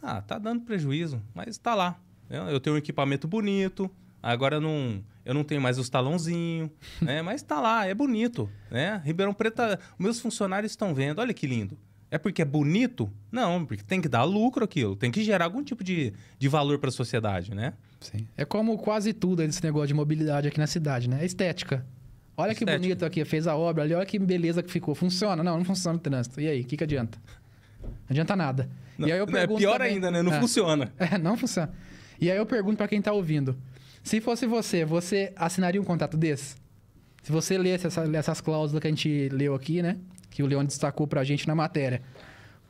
Ah, tá dando prejuízo, mas tá lá. Eu tenho um equipamento bonito, agora não, eu não tenho mais os talãozinhos, né? mas tá lá, é bonito. Né? Ribeirão Preto, meus funcionários estão vendo, olha que lindo. É porque é bonito? Não, porque tem que dar lucro aquilo, tem que gerar algum tipo de, de valor para a sociedade, né? Sim. É como quase tudo esse negócio de mobilidade aqui na cidade, né? É estética. Olha estética. que bonito aqui, fez a obra ali, olha que beleza que ficou. Funciona? Não, não funciona o trânsito. E aí, o que, que adianta? Não adianta nada. Não, é pior também, ainda, né? Não é, funciona. É, não funciona. E aí eu pergunto para quem está ouvindo. Se fosse você, você assinaria um contrato desse? Se você lesse essa, essas cláusulas que a gente leu aqui, né? Que o Leon destacou para a gente na matéria.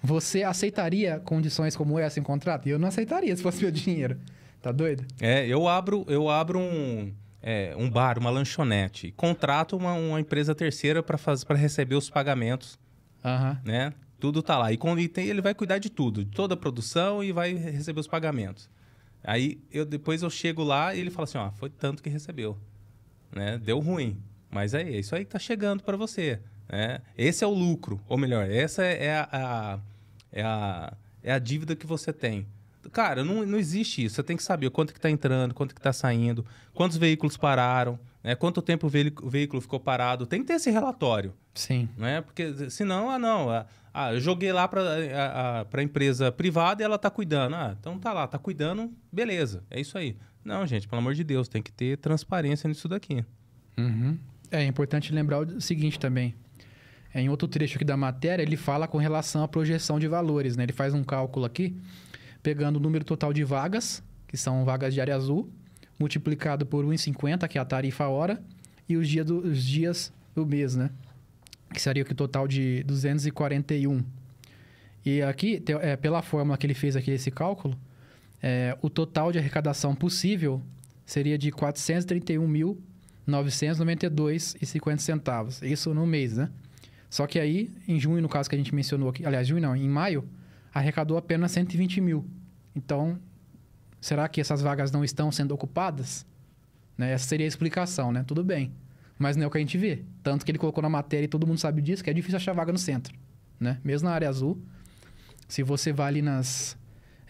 Você aceitaria condições como essa em contrato? Eu não aceitaria se fosse meu dinheiro. Tá doido? É, eu abro, eu abro um, é, um bar, uma lanchonete, contrato uma, uma empresa terceira para receber os pagamentos, uhum. né? Tudo tá lá. E quando ele tem, ele vai cuidar de tudo, de toda a produção e vai receber os pagamentos. Aí eu depois eu chego lá e ele fala assim, ó, foi tanto que recebeu, né? Deu ruim, mas é isso aí que tá chegando para você, né? Esse é o lucro, ou melhor, essa é a, a, é a, é a dívida que você tem. Cara, não, não existe isso. Você tem que saber quanto que está entrando, quanto que está saindo, quantos veículos pararam, né? quanto tempo o veículo ficou parado. Tem que ter esse relatório. Sim. Né? Porque senão, ah, não. Ah, eu joguei lá para a, a empresa privada e ela está cuidando. Ah, então tá lá, tá cuidando, beleza. É isso aí. Não, gente, pelo amor de Deus, tem que ter transparência nisso daqui. Uhum. É importante lembrar o seguinte também. É, em outro trecho aqui da matéria, ele fala com relação à projeção de valores. Né? Ele faz um cálculo aqui pegando o número total de vagas, que são vagas de área azul, multiplicado por 1,50, que é a tarifa hora, e os, dia do, os dias do mês, né? Que seria o total de 241. E aqui, é, pela fórmula que ele fez aqui esse cálculo, é, o total de arrecadação possível seria de R$ 431.992,50 centavos. Isso no mês, né? Só que aí, em junho, no caso que a gente mencionou aqui, aliás, junho não, em maio, arrecadou apenas 120 mil. Então, será que essas vagas não estão sendo ocupadas? Né? Essa seria a explicação, né? Tudo bem. Mas não é o que a gente vê. Tanto que ele colocou na matéria e todo mundo sabe disso, que é difícil achar vaga no centro. Né? Mesmo na área azul, se você vai ali nas...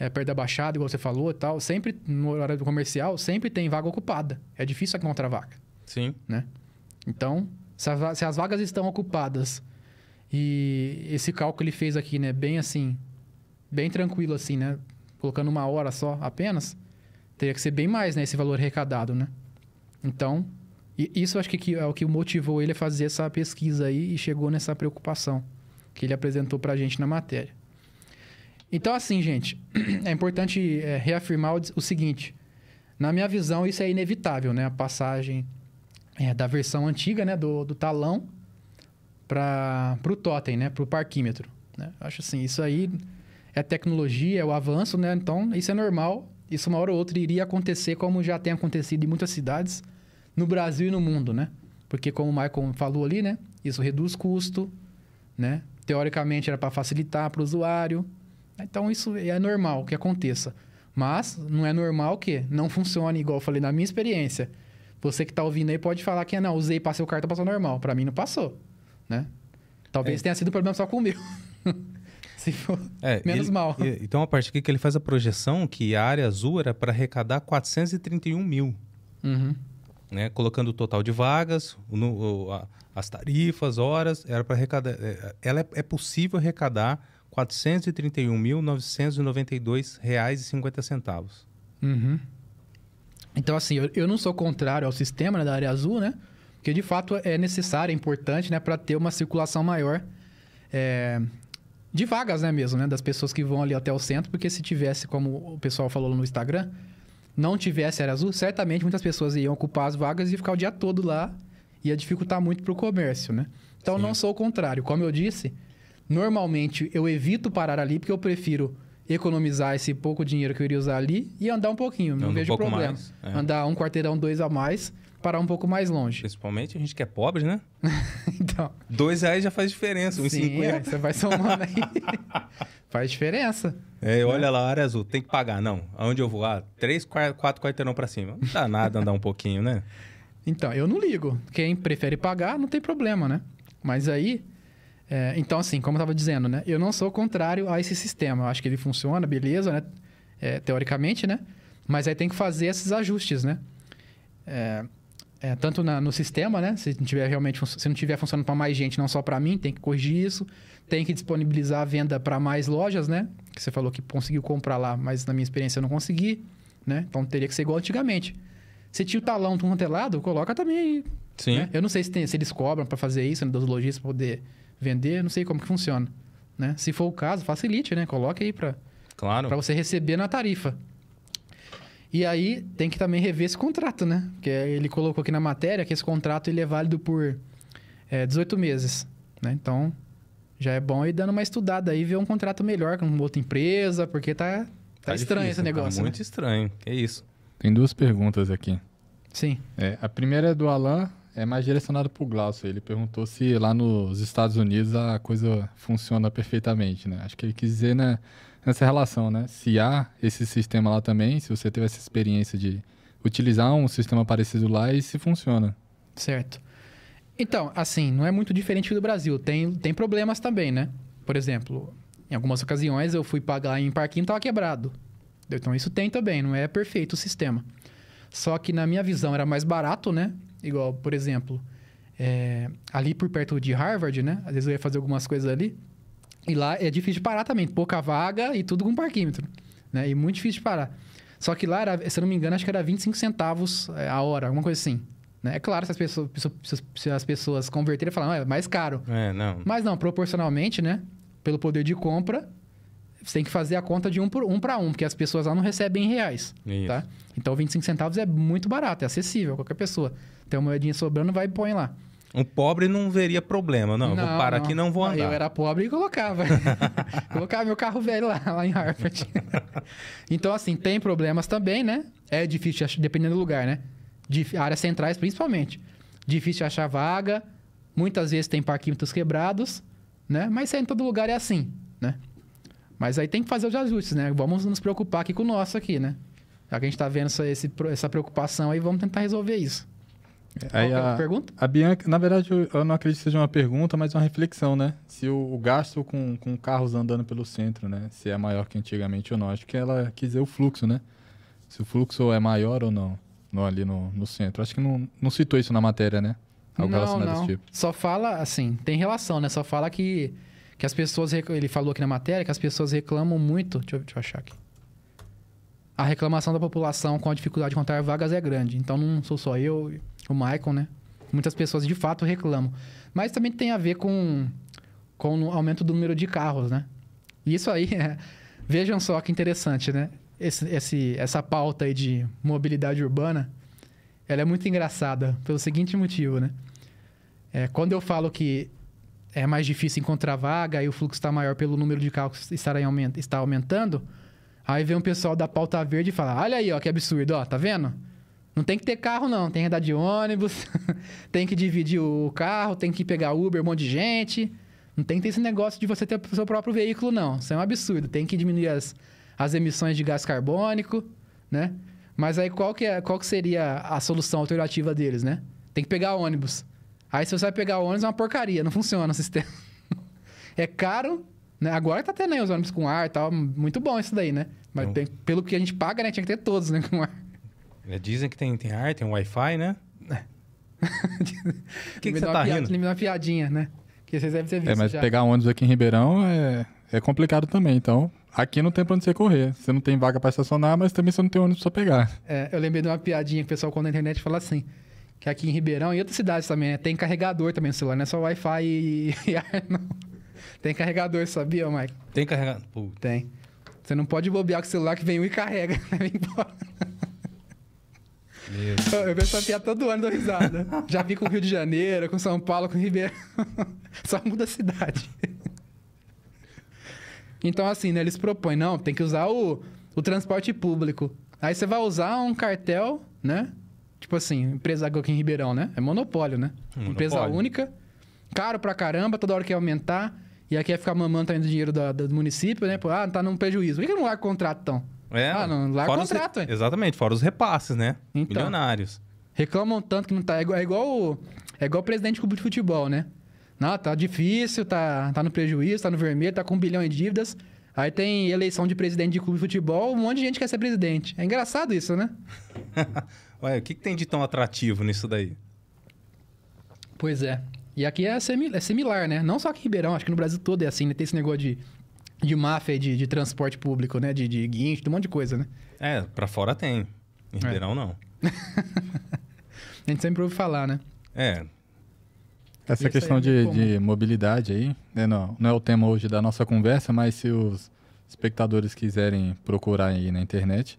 É, perto da Baixada, igual você falou e tal, sempre, no horário comercial, sempre tem vaga ocupada. É difícil encontrar vaga. Sim. né? Então, se, se as vagas estão ocupadas e esse cálculo ele fez aqui, né, bem assim, bem tranquilo assim, né, colocando uma hora só apenas, teria que ser bem mais, né, esse valor arrecadado, né? Então, isso acho que é o que motivou ele a fazer essa pesquisa aí e chegou nessa preocupação que ele apresentou pra gente na matéria. Então, assim, gente, é importante é, reafirmar o, o seguinte: na minha visão, isso é inevitável, né? A passagem é, da versão antiga, né, do, do talão para o totem, né, para o parquímetro. Né? Acho assim, isso aí é tecnologia, é o avanço, né? Então, isso é normal. Isso uma hora ou outra iria acontecer, como já tem acontecido em muitas cidades no Brasil e no mundo, né? Porque como o Michael falou ali, né, isso reduz custo, né? Teoricamente era para facilitar para o usuário. Então, isso é normal que aconteça. Mas não é normal que não funcione igual eu falei na minha experiência. Você que está ouvindo aí pode falar que "Ah, não, usei, passei o cartão, passou normal. Para mim não passou, né? Talvez É. tenha sido um problema só com o meu. For É, menos ele- mal. e- Então, a partir aqui que ele faz a projeção que a área azul era para arrecadar 431 mil, Uhum. né? Colocando o total de vagas, o nu- o- a- as tarifas, horas, era para arrecadar. é, Ela é, é possível arrecadar 431.992 reais e 50 centavos. Uhum. Então, assim, eu, eu não sou contrário ao sistema né, da área azul, né? Porque, de fato, é necessário, é importante, né? Para ter uma circulação maior é, de vagas, né? Mesmo, né? Das pessoas que vão ali até o centro. Porque se tivesse, como o pessoal falou no Instagram, não tivesse área azul, certamente muitas pessoas iam ocupar as vagas e ficar o dia todo lá. Ia dificultar muito para o comércio, né? Então, Sim. não sou o contrário. Como eu disse, normalmente eu evito parar ali porque eu prefiro economizar esse pouco dinheiro que eu iria usar ali e andar um pouquinho. Não Anda um vejo pouco problema. é. Andar um quarteirão, dois a mais, parar um pouco mais longe. Principalmente a gente que é pobre, né? então, Dois reais já faz diferença, uns sim, é, 50. você vai somando aí. Faz diferença. É, olha lá, área azul, tem que pagar. Não, aonde eu vou? Ah, três, qua- quatro quarteirão para cima. Não dá nada andar um pouquinho, né? Então, eu não ligo. Quem prefere pagar, não tem problema, né? Mas aí. é, então, assim, como eu estava dizendo, né? Eu não sou contrário a esse sistema. Eu acho que ele funciona, beleza, né? É, teoricamente, né? Mas aí tem que fazer esses ajustes, né? É, é, tanto na- no sistema, né? Se não tiver realmente se não tiver funcionando para mais gente, não só para mim, tem que corrigir isso. Tem que disponibilizar a venda para mais lojas, né? Que você falou que conseguiu comprar lá, mas na minha experiência eu não consegui, né? Então teria que ser igual antigamente. Se tinha o talão tudo quanto é lado, coloca também aí. Sim. né? Eu não sei se, tem- se eles cobram para fazer isso, né, dos lojistas poder vender, não sei como que funciona. Né? Se for o caso, facilite, né? Coloque aí para Claro. para você receber na tarifa. E aí tem que também rever esse contrato, né? Porque ele colocou aqui na matéria que esse contrato ele é válido por é, 18 meses. Né? Então já é bom ir dando uma estudada aí, ver um contrato melhor com outra empresa, porque tá, tá, estranho difícil, esse negócio. Tá né? muito estranho. É isso. Tem duas perguntas aqui. Sim. É, a primeira é do Alan, é mais direcionada para o Glaucio. Ele perguntou se lá nos Estados Unidos a coisa funciona perfeitamente, né? Acho que ele quis dizer né, nessa relação, né? Se há esse sistema lá também, se você teve essa experiência de utilizar um sistema parecido lá e se funciona. Certo. Então, assim, não é muito diferente do Brasil. Tem, tem problemas também, né? Por exemplo, em algumas ocasiões eu fui pagar em parquinho e estava quebrado. Então isso tem também, não é perfeito o sistema. Só que na minha visão era mais barato, né? Igual, por exemplo, é, ali por perto de Harvard, né? Às vezes eu ia fazer algumas coisas ali. E lá é difícil de parar também. Pouca vaga e tudo com parquímetro. Né? E muito difícil de parar. Só que lá, era, se eu não me engano, acho que era 25 centavos é, a hora, alguma coisa assim. Né? É claro, se as pessoas, se- as pessoas converterem, falam, "Ah, é mais caro. É, não. Mas não, proporcionalmente, né? Pelo poder de compra, você tem que fazer a conta de um, por, um para um, porque as pessoas lá não recebem em reais. Isso. Tá? Então, 25 centavos é muito barato, é acessível. Qualquer pessoa tem uma moedinha sobrando, vai e põe lá. Um pobre não veria problema. Não, eu vou parar aqui e não vou andar. Eu era pobre e colocava. colocava meu carro velho lá, lá em Harvard. então, assim, tem problemas também, né? É difícil, de dependendo do lugar, né? Dif- áreas centrais, principalmente. Difícil de achar vaga. Muitas vezes tem parquímetros quebrados, né? Mas aí em todo lugar é assim, né? Mas aí tem que fazer os ajustes, né? Vamos nos preocupar aqui com o nosso aqui, né? Já que a gente tá vendo essa, essa preocupação aí, vamos tentar resolver isso. Aí é a pergunta? a Bianca, na verdade, eu, não acredito que seja uma pergunta, mas uma reflexão, né? Se o, o gasto com, com carros andando pelo centro, né? Se é maior que antigamente ou não. Acho que ela quis dizer o fluxo, né? Se o fluxo é maior ou não. no- ali no, no centro. Acho que não, não citou isso na matéria, né? Algo não, não. tipo. Só fala, assim, tem relação, né? Só fala que, que as pessoas... rec- Ele falou aqui na matéria que as pessoas reclamam muito... Deixa eu, deixa eu achar aqui. A reclamação da população com a dificuldade de encontrar vagas é grande. Então, não sou só eu, o Michael, né? Muitas pessoas, de fato, reclamam. Mas também tem a ver com, com o aumento do número de carros, né? E isso aí, é- vejam só que interessante, né? Esse, esse, essa pauta aí de mobilidade urbana, ela é muito engraçada pelo seguinte motivo, né? É, quando eu falo que é mais difícil encontrar vaga e o fluxo está maior pelo número de carros estarem aument está aumentando, aí vem um pessoal da pauta verde e fala: Olha aí, ó, que absurdo, ó, tá vendo? Não tem que ter carro, não. Tem que andar de ônibus, tem que dividir o carro, tem que pegar Uber, um monte de gente. Não tem que ter esse negócio de você ter o seu próprio veículo, não. Isso é um absurdo. Tem que diminuir as, as emissões de gás carbônico, né? Mas aí qual que, é, qual que seria a solução alternativa deles, né? Tem que pegar ônibus. Aí se você vai pegar ônibus, é uma porcaria, não funciona o sistema. é caro, né? Agora tá tendo aí os ônibus com ar e tal, muito bom isso daí, né? Mas Então- tem- pelo que a gente paga, né? Tinha que ter todos, né? Com ar. É, Dizem que tem, tem ar, tem Wi-Fi, né? O que, que Me você tá piada- rindo? Me dá uma piadinha, né? Que vocês devem ter visto É, mas já. pegar ônibus aqui em Ribeirão é, é complicado também. Então, aqui não tem pra onde você correr. Você não tem vaga pra estacionar, mas também você não tem ônibus pra pegar. É, eu lembrei de uma piadinha que o pessoal conta na internet fala assim. Que aqui em Ribeirão e outras cidades também, né? Tem carregador também no celular, não é só Wi-Fi e, e ar, não. Tem carregador, sabia, Mike? Tem carregado. Pô, Tem. Você não pode bobear com o celular que vem um e carrega. Vem embora. Eu vejo essa piada todo ano, dou risada. Já vi com o Rio de Janeiro, com São Paulo, com Ribeirão. Só muda a cidade. Então, assim, né? Eles propõem, não, tem que usar o, o transporte público. Aí você vai usar um cartel, né? Tipo assim, empresa aqui em Ribeirão, né? É monopólio, né? Monopólio. Empresa única, caro pra caramba, toda hora quer aumentar. E aqui quer ficar mamando também do dinheiro da- do município, né? Pô, ah, tá num prejuízo. Por que que não larga o contrato, então? É, Ah, não, larga o contrato, ué. Exatamente, fora os repasses, né? Então. Milionários. Reclamam tanto que não tá. É igual, é igual, o- é igual o presidente do clube de futebol, né? Não, tá difícil, tá, tá no prejuízo, tá no vermelho, tá com um bilhão em dívidas. Aí tem eleição de presidente de clube de futebol, um monte de gente quer ser presidente. É engraçado isso, né? Olha, o que, que tem de tão atrativo nisso daí? Pois é. E aqui é, simi- é similar, né? Não só aqui em Ribeirão, acho que no Brasil todo é assim, né? Tem esse negócio de, de máfia e de, de transporte público, né? De, de guincho, de um monte de coisa, né? É, pra fora tem. É. Em Ribeirão, não. A gente sempre ouve falar, né? É, Essa questão é de, de mobilidade aí, né, não, não é o tema hoje da nossa conversa, mas se os espectadores quiserem procurar aí na internet,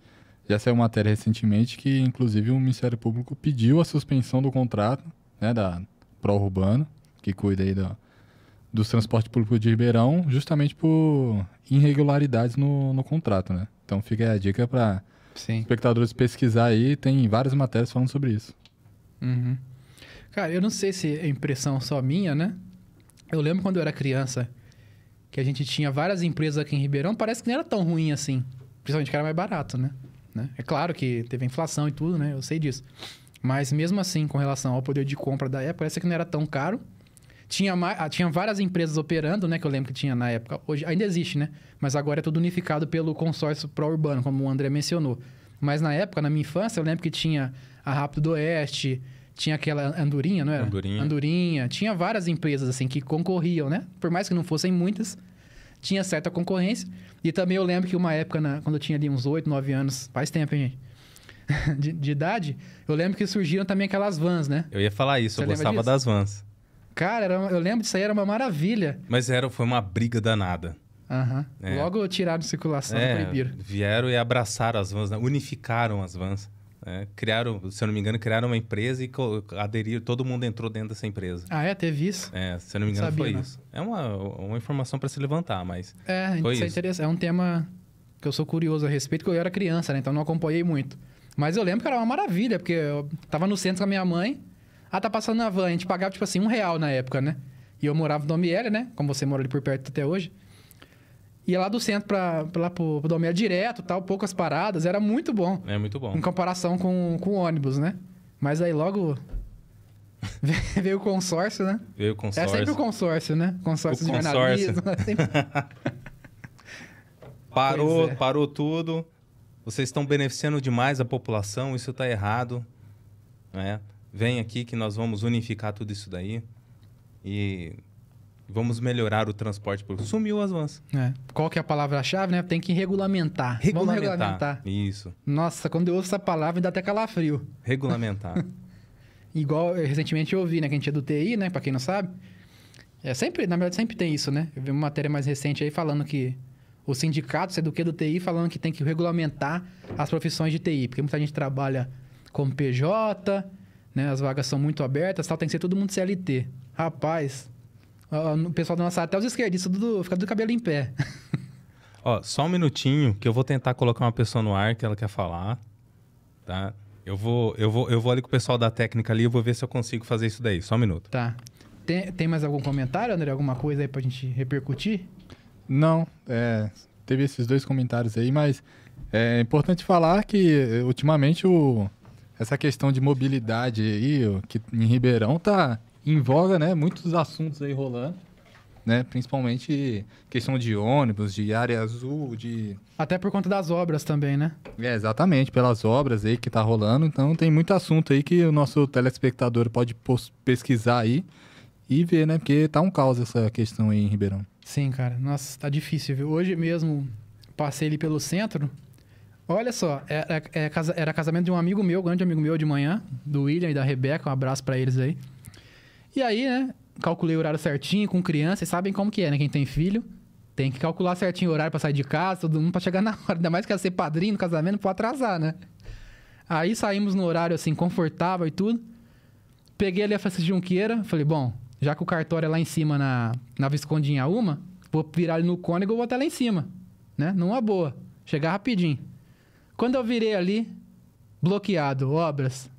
já saiu matéria recentemente que, inclusive, o Ministério Público pediu a suspensão do contrato né, da Pró-Urbano, que cuida aí da, dos transportes públicos de Ribeirão, justamente por irregularidades no, no contrato, né? Então fica aí a dica para espectadores pesquisar aí, tem várias matérias falando sobre isso. Uhum. Cara, eu não sei se é impressão só minha, né? Eu lembro quando eu era criança que a gente tinha várias empresas aqui em Ribeirão, parece que não era tão ruim assim. Principalmente que era mais barato, né? né? É claro que teve inflação e tudo, né? Eu sei disso. Mas mesmo assim, com relação ao poder de compra da época, parece que não era tão caro. Tinha, ah, tinha várias empresas operando, né? Que eu lembro que tinha na época. Hoje ainda existe, né? Mas agora é tudo unificado pelo consórcio pró-urbano, como o André mencionou. Mas na época, na minha infância, eu lembro que tinha a Rápido do Oeste, tinha aquela Andorinha, não era? Andorinha. Andorinha. Tinha várias empresas, assim, que concorriam, né? Por mais que não fossem muitas, tinha certa concorrência. E também eu lembro que uma época, na- quando eu tinha ali uns 8, 9 anos, faz tempo, hein, gente? de, de idade, eu lembro que surgiram também aquelas vans, né? eu ia falar isso, Você eu gostava disso? das vans. Cara, era, eu lembro disso aí, era uma maravilha. Mas era, foi uma briga danada. Aham. É. Logo tiraram de circulação, É, proibiram. vieram e abraçaram as vans, né? unificaram as vans. né? Criaram, se eu não me engano, criaram uma empresa e aderiram, todo mundo entrou dentro dessa empresa. Ah, é? Teve isso? É, se eu não me engano, Sabia, foi não. isso. É uma, uma informação para se levantar, mas É, Foi isso é isso. interessante. É um tema que eu sou curioso a respeito, porque eu era criança, né? Então não acompanhei muito. Mas eu lembro que era uma maravilha, porque eu tava no centro com a minha mãe. Ah, tá passando na van. A gente pagava, tipo assim, um real na época, né? E eu morava no Domiele, né? Como você mora ali por perto até hoje. Ia lá do centro pra, pra lá pro, pro Domiele direto, tal, poucas paradas. Era muito bom. é muito bom. Em comparação com, com o ônibus, né? Mas aí logo veio o consórcio, né? Veio o É consórcio. sempre o consórcio, né? Consórcio O de consórcio. jornalismo. é sempre- Parou, é. parou tudo. Vocês estão beneficiando demais a população, isso está errado. Né? Vem aqui que nós vamos unificar tudo isso daí e vamos melhorar o transporte público. Sumiu as vans. É. Qual que é a palavra-chave, né? Tem que regulamentar. Vamos Regulamentar. regulamentar. Isso. Nossa, quando eu ouço essa palavra, dá até calafrio. Regulamentar. Igual eu recentemente eu ouvi, né? Que a gente é do TI, né? Pra quem não sabe. É sempre, na verdade, sempre tem isso, né? Eu vi uma matéria mais recente aí falando que o sindicato, sei do que do TI, falando que tem que regulamentar as profissões de TI. Porque muita gente trabalha como PJ, né? As vagas são muito abertas, tal, tem que ser todo mundo CLT. Rapaz, o pessoal da nossa até os esquerdistas tudo, fica do cabelo em pé. Ó, só um minutinho que eu vou tentar colocar uma pessoa no ar que ela quer falar, tá? Eu vou, eu vou, eu vou ali com o pessoal da técnica ali, eu vou ver se eu consigo fazer isso daí. Só um minuto. Tá. Tem, tem mais algum comentário, André? Alguma coisa aí pra gente repercutir? Não, é, teve esses dois comentários aí, mas é importante falar que eh, ultimamente o, essa questão de mobilidade aí, que em Ribeirão tá em voga, né? Muitos assuntos aí rolando, né? Principalmente questão de ônibus, de área azul, de Até por conta das obras também, né? É, exatamente, pelas obras aí que tá rolando. Então tem muito assunto aí que o nosso telespectador pode pesquisar aí e ver, né? Porque tá um caos essa questão aí em Ribeirão. Sim, cara. Nossa, tá difícil, viu? Hoje mesmo passei ali pelo centro. Olha só, era, é casa- era casamento de um amigo meu, grande amigo meu de manhã, do William e da Rebeca. Um abraço pra eles aí. E aí, né? Calculei o horário certinho com criança. Vocês sabem como que é, né? Quem tem filho tem que calcular certinho o horário pra sair de casa, todo mundo pra chegar na hora. Ainda mais que ia ser padrinho no casamento, pode atrasar, né? Aí saímos no horário assim, confortável e tudo. Peguei ali a Francisco Junqueira, falei, bom, já que o cartório é lá em cima na, na Visconde Inhaúma, vou virar ali no Cônego e vou até lá em cima, né? Numa boa. Chegar rapidinho. Quando eu virei ali, bloqueado, obras.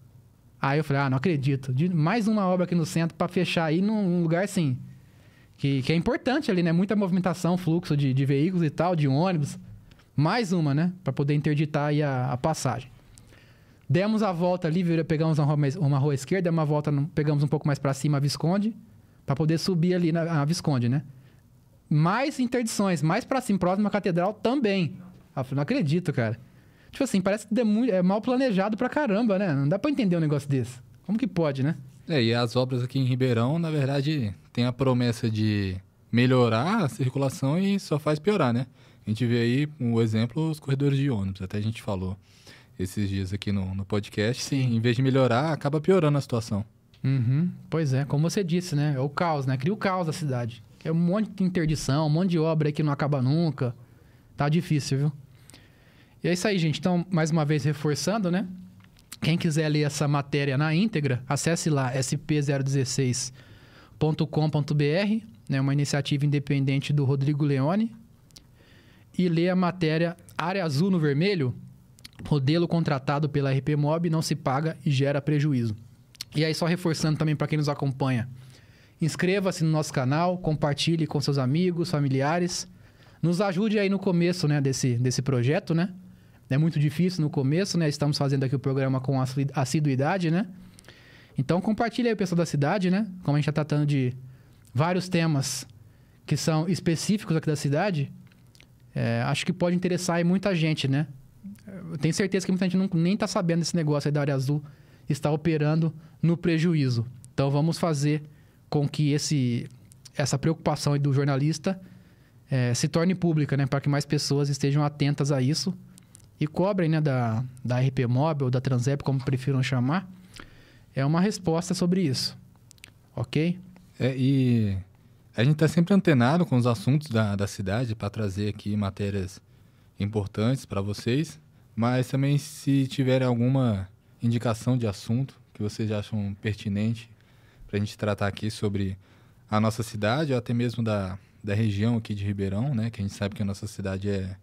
Aí eu falei, ah, não acredito. De- mais uma obra aqui no centro pra fechar aí num lugar assim. Que, que é importante ali, né? Muita movimentação, fluxo de, de veículos e tal, de ônibus. Mais uma, né? Pra poder interditar aí a, a passagem. Demos a volta ali, pegamos uma rua, uma rua esquerda, uma volta, pegamos um pouco mais pra cima a Visconde, pra poder subir ali na Visconde, né? Mais interdições, mais pra cima, próximo à catedral também. Eu falei, não acredito, cara. Tipo assim, parece que é é mal planejado pra caramba, né? Não dá pra entender um negócio desse. Como que pode, né? É, e as obras aqui em Ribeirão, na verdade, tem a promessa de melhorar a circulação e só faz piorar, né? A gente vê aí o exemplo, os corredores de ônibus, até a gente falou esses dias aqui no, no podcast. Sim. Em vez de melhorar, acaba piorando a situação. Uhum. Pois é, como você disse, né? É o caos, né? Cria o caos da cidade. É um monte de interdição, um monte de obra aí que não acaba nunca. Tá difícil, viu? E é isso aí, gente. Então, mais uma vez reforçando, né? Quem quiser ler essa matéria na íntegra, acesse lá sp016.com.br, né? Uma iniciativa independente do Rodrigo Leone. E lê a matéria Área Azul no Vermelho, modelo contratado pela RP Mob não se paga e gera prejuízo. E aí, só reforçando também para quem nos acompanha, inscreva-se no nosso canal, compartilhe com seus amigos, familiares. Nos ajude aí no começo né, desse, desse projeto, né? É muito difícil no começo, né? Estamos fazendo aqui o programa com assi- assiduidade, né? Então, compartilhe aí o pessoal da cidade, né? Como a gente está tratando de vários temas que são específicos aqui da cidade, é, acho que pode interessar aí muita gente, né? Eu tenho certeza que muita gente não, nem está sabendo desse negócio aí da área azul está operando no prejuízo. Então vamos fazer com que esse, essa preocupação do jornalista eh, se torne pública, né? Para que mais pessoas estejam atentas a isso e cobrem, né? Da, da RP Mob ou da Transep, como prefiram chamar, é uma resposta sobre isso. Ok? É, e a gente está sempre antenado com os assuntos da, da cidade para trazer aqui matérias importantes para vocês, mas também se tiver alguma indicação de assunto que vocês acham pertinente para a gente tratar aqui sobre a nossa cidade ou até mesmo da, da região aqui de Ribeirão, né? Que a gente sabe que a nossa cidade é,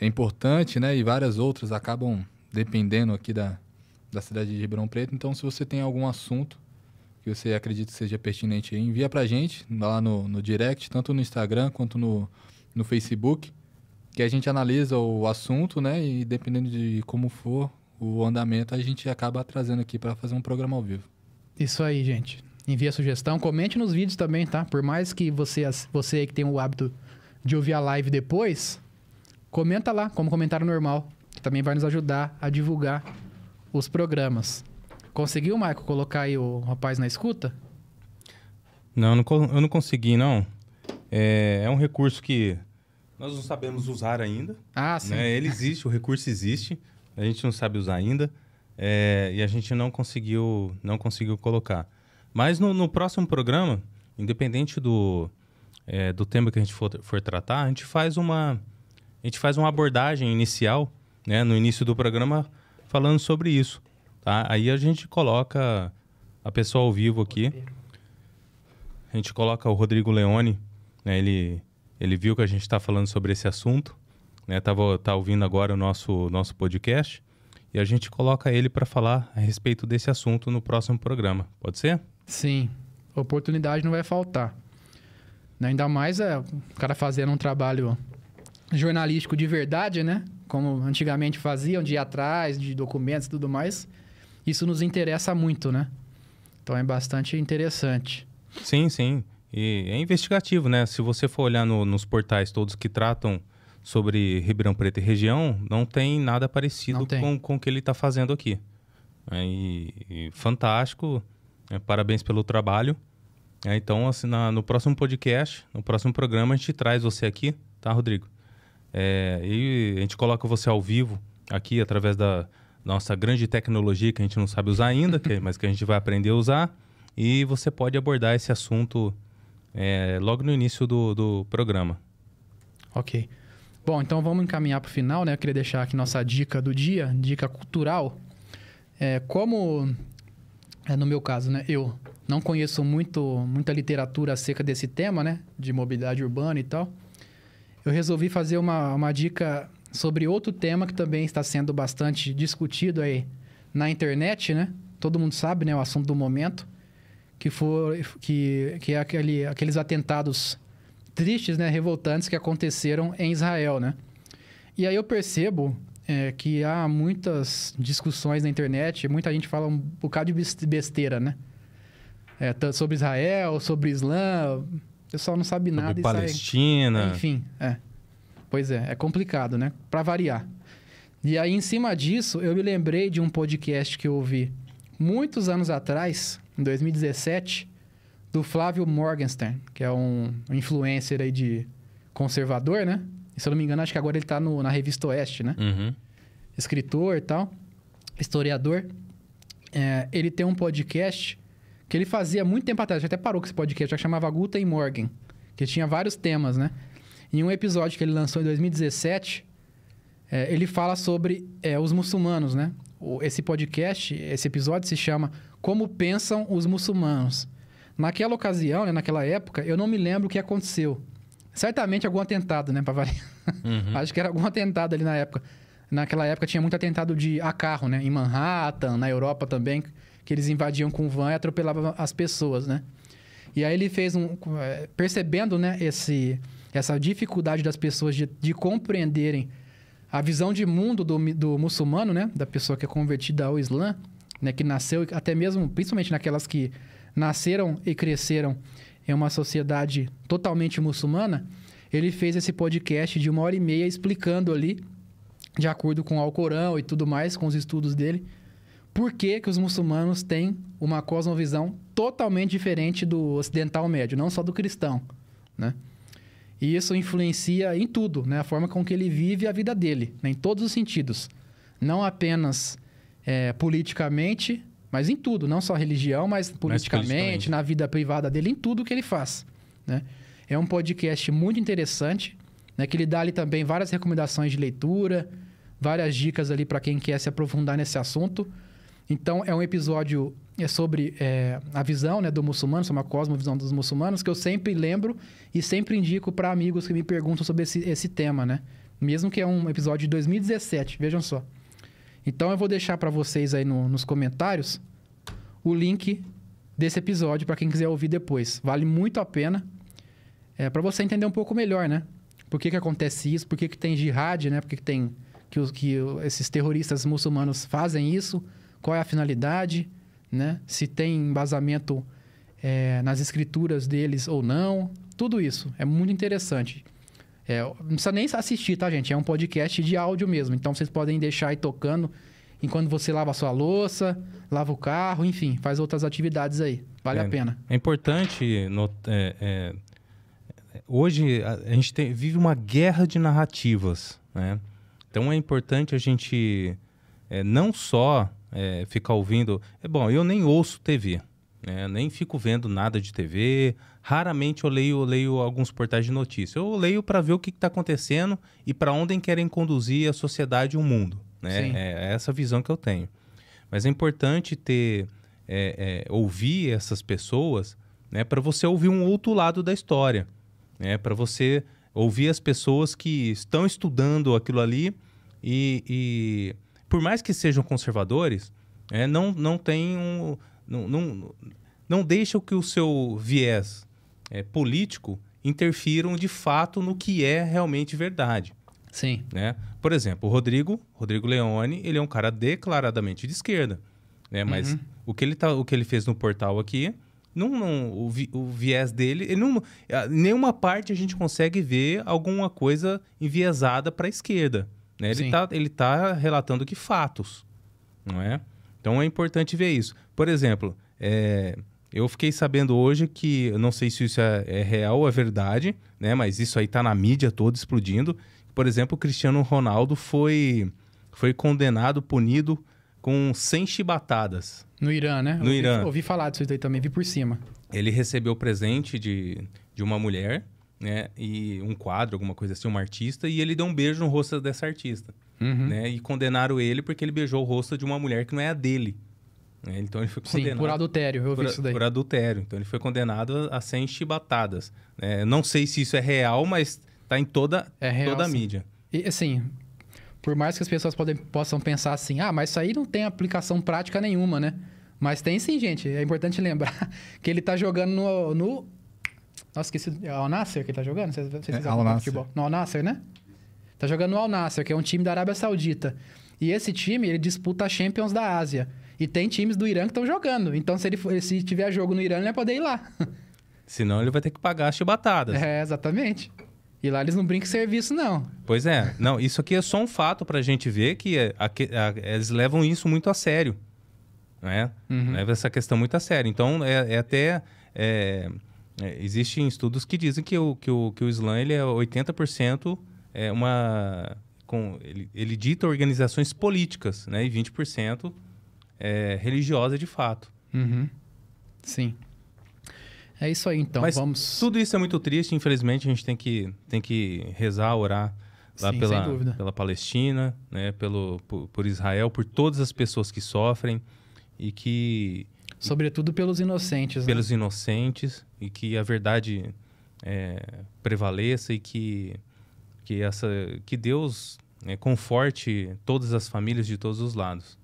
é importante, né? E várias outras acabam dependendo aqui da, da cidade de Ribeirão Preto. Então, se você tem algum assunto que você acredita seja pertinente aí, envia pra gente lá no, no direct, tanto no Instagram quanto no, no Facebook, que a gente analisa o assunto, né? E dependendo de como for o andamento, a gente acaba trazendo aqui para fazer um programa ao vivo. Isso aí, gente. Envie a sugestão, comente nos vídeos também, tá? Por mais que você, você que tem o hábito de ouvir a live depois, comenta lá, como comentário normal. também vai nos ajudar a divulgar os programas. Conseguiu, Maico, colocar aí o rapaz na escuta? Não, eu não, co- eu não consegui, não. É, é um recurso que nós não sabemos usar ainda. Ah, sim. né? Ele existe, o recurso existe, a gente não sabe usar ainda é, e a gente não conseguiu, não conseguiu colocar. Mas no, no próximo programa, independente do, é, do tema que a gente for, for tratar, a gente faz uma a gente faz uma abordagem inicial, né, no início do programa, falando sobre isso. Tá? Aí a gente coloca a pessoa ao vivo aqui. A gente coloca o Rodrigo Leone, né? Ele, ele viu que a gente está falando sobre esse assunto, né? Tava, tá ouvindo agora o nosso, nosso podcast e a gente coloca ele para falar a respeito desse assunto no próximo programa. Pode ser? Sim, oportunidade não vai faltar. Né, Ainda mais é, o cara fazendo um trabalho jornalístico de verdade, né? Como antigamente faziam, de ir atrás, de documentos e tudo mais. Isso nos interessa muito, né? Então é bastante interessante. Sim, sim. E é investigativo, né? Se você for olhar no- nos portais todos que tratam sobre Ribeirão Preto e região, não tem nada parecido tem. com, com o que ele está fazendo aqui. É, e, e fantástico. É, parabéns pelo trabalho. É, então, assim, na- no próximo podcast, no próximo programa, a gente traz você aqui, tá, Rodrigo? É, e a gente coloca você ao vivo aqui através da nossa grande tecnologia que a gente não sabe usar ainda, que- mas que a gente vai aprender a usar. E você pode abordar esse assunto é, logo no início do, do programa. Ok. Bom, então vamos encaminhar para o final, né? Eu queria deixar aqui nossa dica do dia, dica cultural. É, como, é, no meu caso, né? Eu não conheço muito, muita literatura acerca desse tema, né? De mobilidade urbana e tal. Eu resolvi fazer uma, uma dica sobre outro tema que também está sendo bastante discutido aí na internet, né? Todo mundo sabe, né? O assunto do momento. Que, for, que, que é aquele, aqueles atentados tristes, né, revoltantes que aconteceram em Israel, né? E aí eu percebo é, que há muitas discussões na internet, muita gente fala um bocado de bes- besteira, né? É, sobre Israel, sobre Islã, o pessoal não sabe nada Sobre e sai... Palestina. Enfim, é. Pois é, é complicado, né? Pra variar. E aí, em cima disso, eu me lembrei de um podcast que eu ouvi muitos anos atrás, em 2017, do Flávio Morgenstern, que é um influencer aí de conservador, né? E, se eu não me engano, acho que agora ele tá no- na revista Oeste, né? Uhum. escritor e tal, historiador. É, ele tem um podcast que ele fazia muito tempo atrás, já até parou com esse podcast, já chamava Guten Morgen, que tinha vários temas, né? Em um episódio que ele lançou em 2017, é, ele fala sobre é, os muçulmanos, né? Esse podcast, esse episódio se chama Como Pensam os Muçulmanos. Naquela ocasião, né, naquela época, eu não me lembro o que aconteceu. Certamente algum atentado, né, variar. Uhum. Acho que era algum atentado ali na época. Naquela época tinha muito atentado de a carro, né? Em Manhattan, na Europa também, que eles invadiam com van e atropelavam as pessoas, né? E aí ele fez um... eh, Percebendo, né, esse, essa dificuldade das pessoas de, de compreenderem a visão de mundo do, do muçulmano, né? Da pessoa que é convertida ao Islã, né? Que nasceu, até mesmo, principalmente naquelas que nasceram e cresceram em uma sociedade totalmente muçulmana, ele fez esse podcast de uma hora e meia explicando ali, de acordo com o Alcorão e tudo mais, com os estudos dele, por que, que os muçulmanos têm uma cosmovisão totalmente diferente do ocidental médio, não só do cristão, né? E isso influencia em tudo, né? A forma com que ele vive a vida dele, né? em todos os sentidos. Não apenas é, politicamente, mas em tudo. Não só religião, mas politicamente, politicamente. na vida privada dele, em tudo que ele faz, né? É um podcast muito interessante, né? Que ele dá ali também várias recomendações de leitura, várias dicas ali para quem quer se aprofundar nesse assunto. Então, é um episódio é sobre é, a visão né, do muçulmano, sobre a cosmovisão dos muçulmanos, que eu sempre lembro e sempre indico para amigos que me perguntam sobre esse, esse tema, né? Mesmo que é um episódio de 2017, vejam só. Então, eu vou deixar para vocês aí no- nos comentários o link desse episódio para quem quiser ouvir depois. Vale muito a pena é, para você entender um pouco melhor, né? Por que, que acontece isso? Por que, que tem jihad, né? Por que, que tem que, os, que esses terroristas muçulmanos fazem isso? Qual é a finalidade? Né? Se tem embasamento é, nas escrituras deles ou não? Tudo isso é muito interessante. É, não precisa nem assistir, tá, gente? É um podcast de áudio mesmo. Então vocês podem deixar aí tocando enquanto você lava a sua louça, lava o carro, enfim, faz outras atividades aí. Vale É, a pena. É importante. no- é, é, hoje a, a gente tem- vive uma guerra de narrativas, né? Então é importante a gente é, não só é, ficar ouvindo. É bom, eu nem ouço TV, né? nem fico vendo nada de TV. Raramente eu leio, eu leio alguns portais de notícia. Eu leio para ver o que está acontecendo e para onde querem conduzir a sociedade e o mundo. Né? Sim. É essa visão que eu tenho. Mas é importante ter é, é, ouvir essas pessoas, né, para você ouvir um outro lado da história, né, para você ouvir as pessoas que estão estudando aquilo ali e, e por mais que sejam conservadores, é, não não tem um, não, não, não deixa que o seu viés é, político interfiram de fato no que é realmente verdade Sim. né? Por exemplo, o Rodrigo, Rodrigo Leone, ele é um cara declaradamente de esquerda, né? Mas Uhum. o que ele tá, o que ele fez no portal aqui, não, não o, vi- o viés dele, ele não, nenhuma parte a gente consegue ver alguma coisa enviesada para a esquerda, né? Ele Sim. tá, ele tá relatando que fatos, não é? Então é importante ver isso. Por exemplo, é, eu fiquei sabendo hoje que, não sei se isso é, é real ou é verdade, né? Mas isso aí tá na mídia toda explodindo. Por exemplo, o Cristiano Ronaldo foi, foi condenado, punido com 100 chibatadas. No Irã, né? No ouvi, Irã. Ouvi falar disso aí também, vi por cima. Ele recebeu presente de, de uma mulher, né? E um quadro, alguma coisa assim, uma artista, e ele deu um beijo no rosto dessa artista. Uhum. Né? E condenaram ele porque ele beijou o rosto de uma mulher que não é a dele. né? Então ele foi Sim, condenado. por adultério, eu por, isso daí. por adultério. Então ele foi condenado a 100 chibatadas. né? não sei se isso é real, mas tá em toda, É real, toda a sim. mídia. E assim, por mais que as pessoas podem, possam pensar assim, ah, mas isso aí não tem aplicação prática nenhuma, né? Mas tem sim, gente. É importante lembrar que ele tá jogando no. no... Nossa, esqueci. É Al Nasser que ele tá jogando? Vocês, vocês É, sabem Al de Nassr. futebol. No Al Nasser, né? Tá jogando no Al Nasser, que é um time da Arábia Saudita. E esse time, ele disputa a Champions da Ásia. E tem times do Irã que estão jogando. Então, se ele for- se tiver jogo no Irã, ele vai poder ir lá. Senão ele vai ter que pagar as chibatadas. É, exatamente. E lá eles não brincam serviço, não. Pois é. Não, isso aqui é só um fato pra gente ver que é- aque- a- eles levam isso muito a sério. Né? Uhum. Leva essa questão muito a sério. Então, é, é até... é, é, existem estudos que dizem que o, que o, que o Islã ele é 80% é uma... Com, ele, ele dita organizações políticas, né? E 20% é religiosa de fato. Uhum. Sim. É isso aí, então. Mas Vamos. tudo isso é muito triste. Infelizmente, a gente tem que, tem que rezar, orar lá Sim, pela, pela Palestina, né? Pelo, por, por Israel, por todas as pessoas que sofrem e que Sobretudo pelos inocentes. né? pelos inocentes e que a verdade é, prevaleça e que que essa que Deus né, conforte todas as famílias de todos os lados,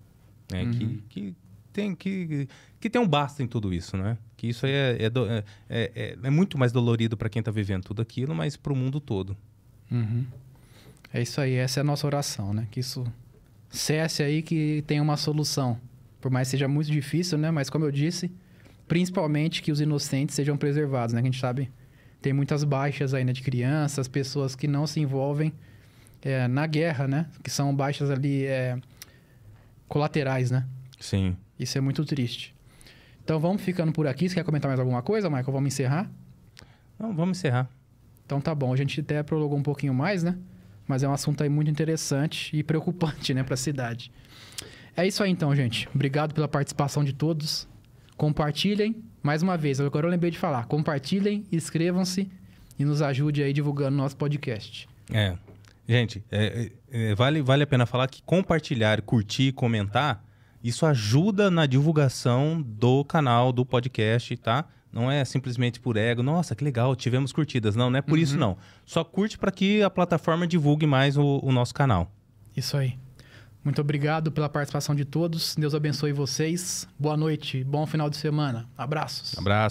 né? Uhum. Que, que tem que que tem um basta em tudo isso, né? Que isso aí é, é, do- é, é, é muito mais dolorido para quem está vivendo tudo aquilo, mas para o mundo todo. Uhum. É isso aí, essa é a nossa oração, né? Que isso cesse aí, que tenha uma solução. Por mais que seja muito difícil, né? Mas como eu disse, principalmente que os inocentes sejam preservados, né? Que a gente sabe, tem muitas baixas aí, né? De crianças, pessoas que não se envolvem é, na guerra, né? Que são baixas ali é, colaterais, né? Sim. Isso é muito triste. Então vamos ficando por aqui. Você quer comentar mais alguma coisa, Michael? Vamos encerrar? Então, vamos encerrar. Então tá bom, a gente até prolongou um pouquinho mais, né? Mas é um assunto aí muito interessante e preocupante, né, para a cidade. É isso aí então, gente. Obrigado pela participação de todos. Compartilhem, mais uma vez, agora eu lembrei de falar. Compartilhem, inscrevam-se e nos ajude aí divulgando nosso podcast. É. Gente, é, é, é, vale, vale a pena falar que compartilhar, curtir, comentar, isso ajuda na divulgação do canal, do podcast, tá? Não é simplesmente por ego, nossa, que legal, tivemos curtidas. Não, não é por isso não. Só curte para que a plataforma divulgue mais o, o nosso canal. Isso aí. Muito obrigado pela participação de todos. Deus abençoe vocês. Boa noite, bom final de semana. Abraços. Abraço.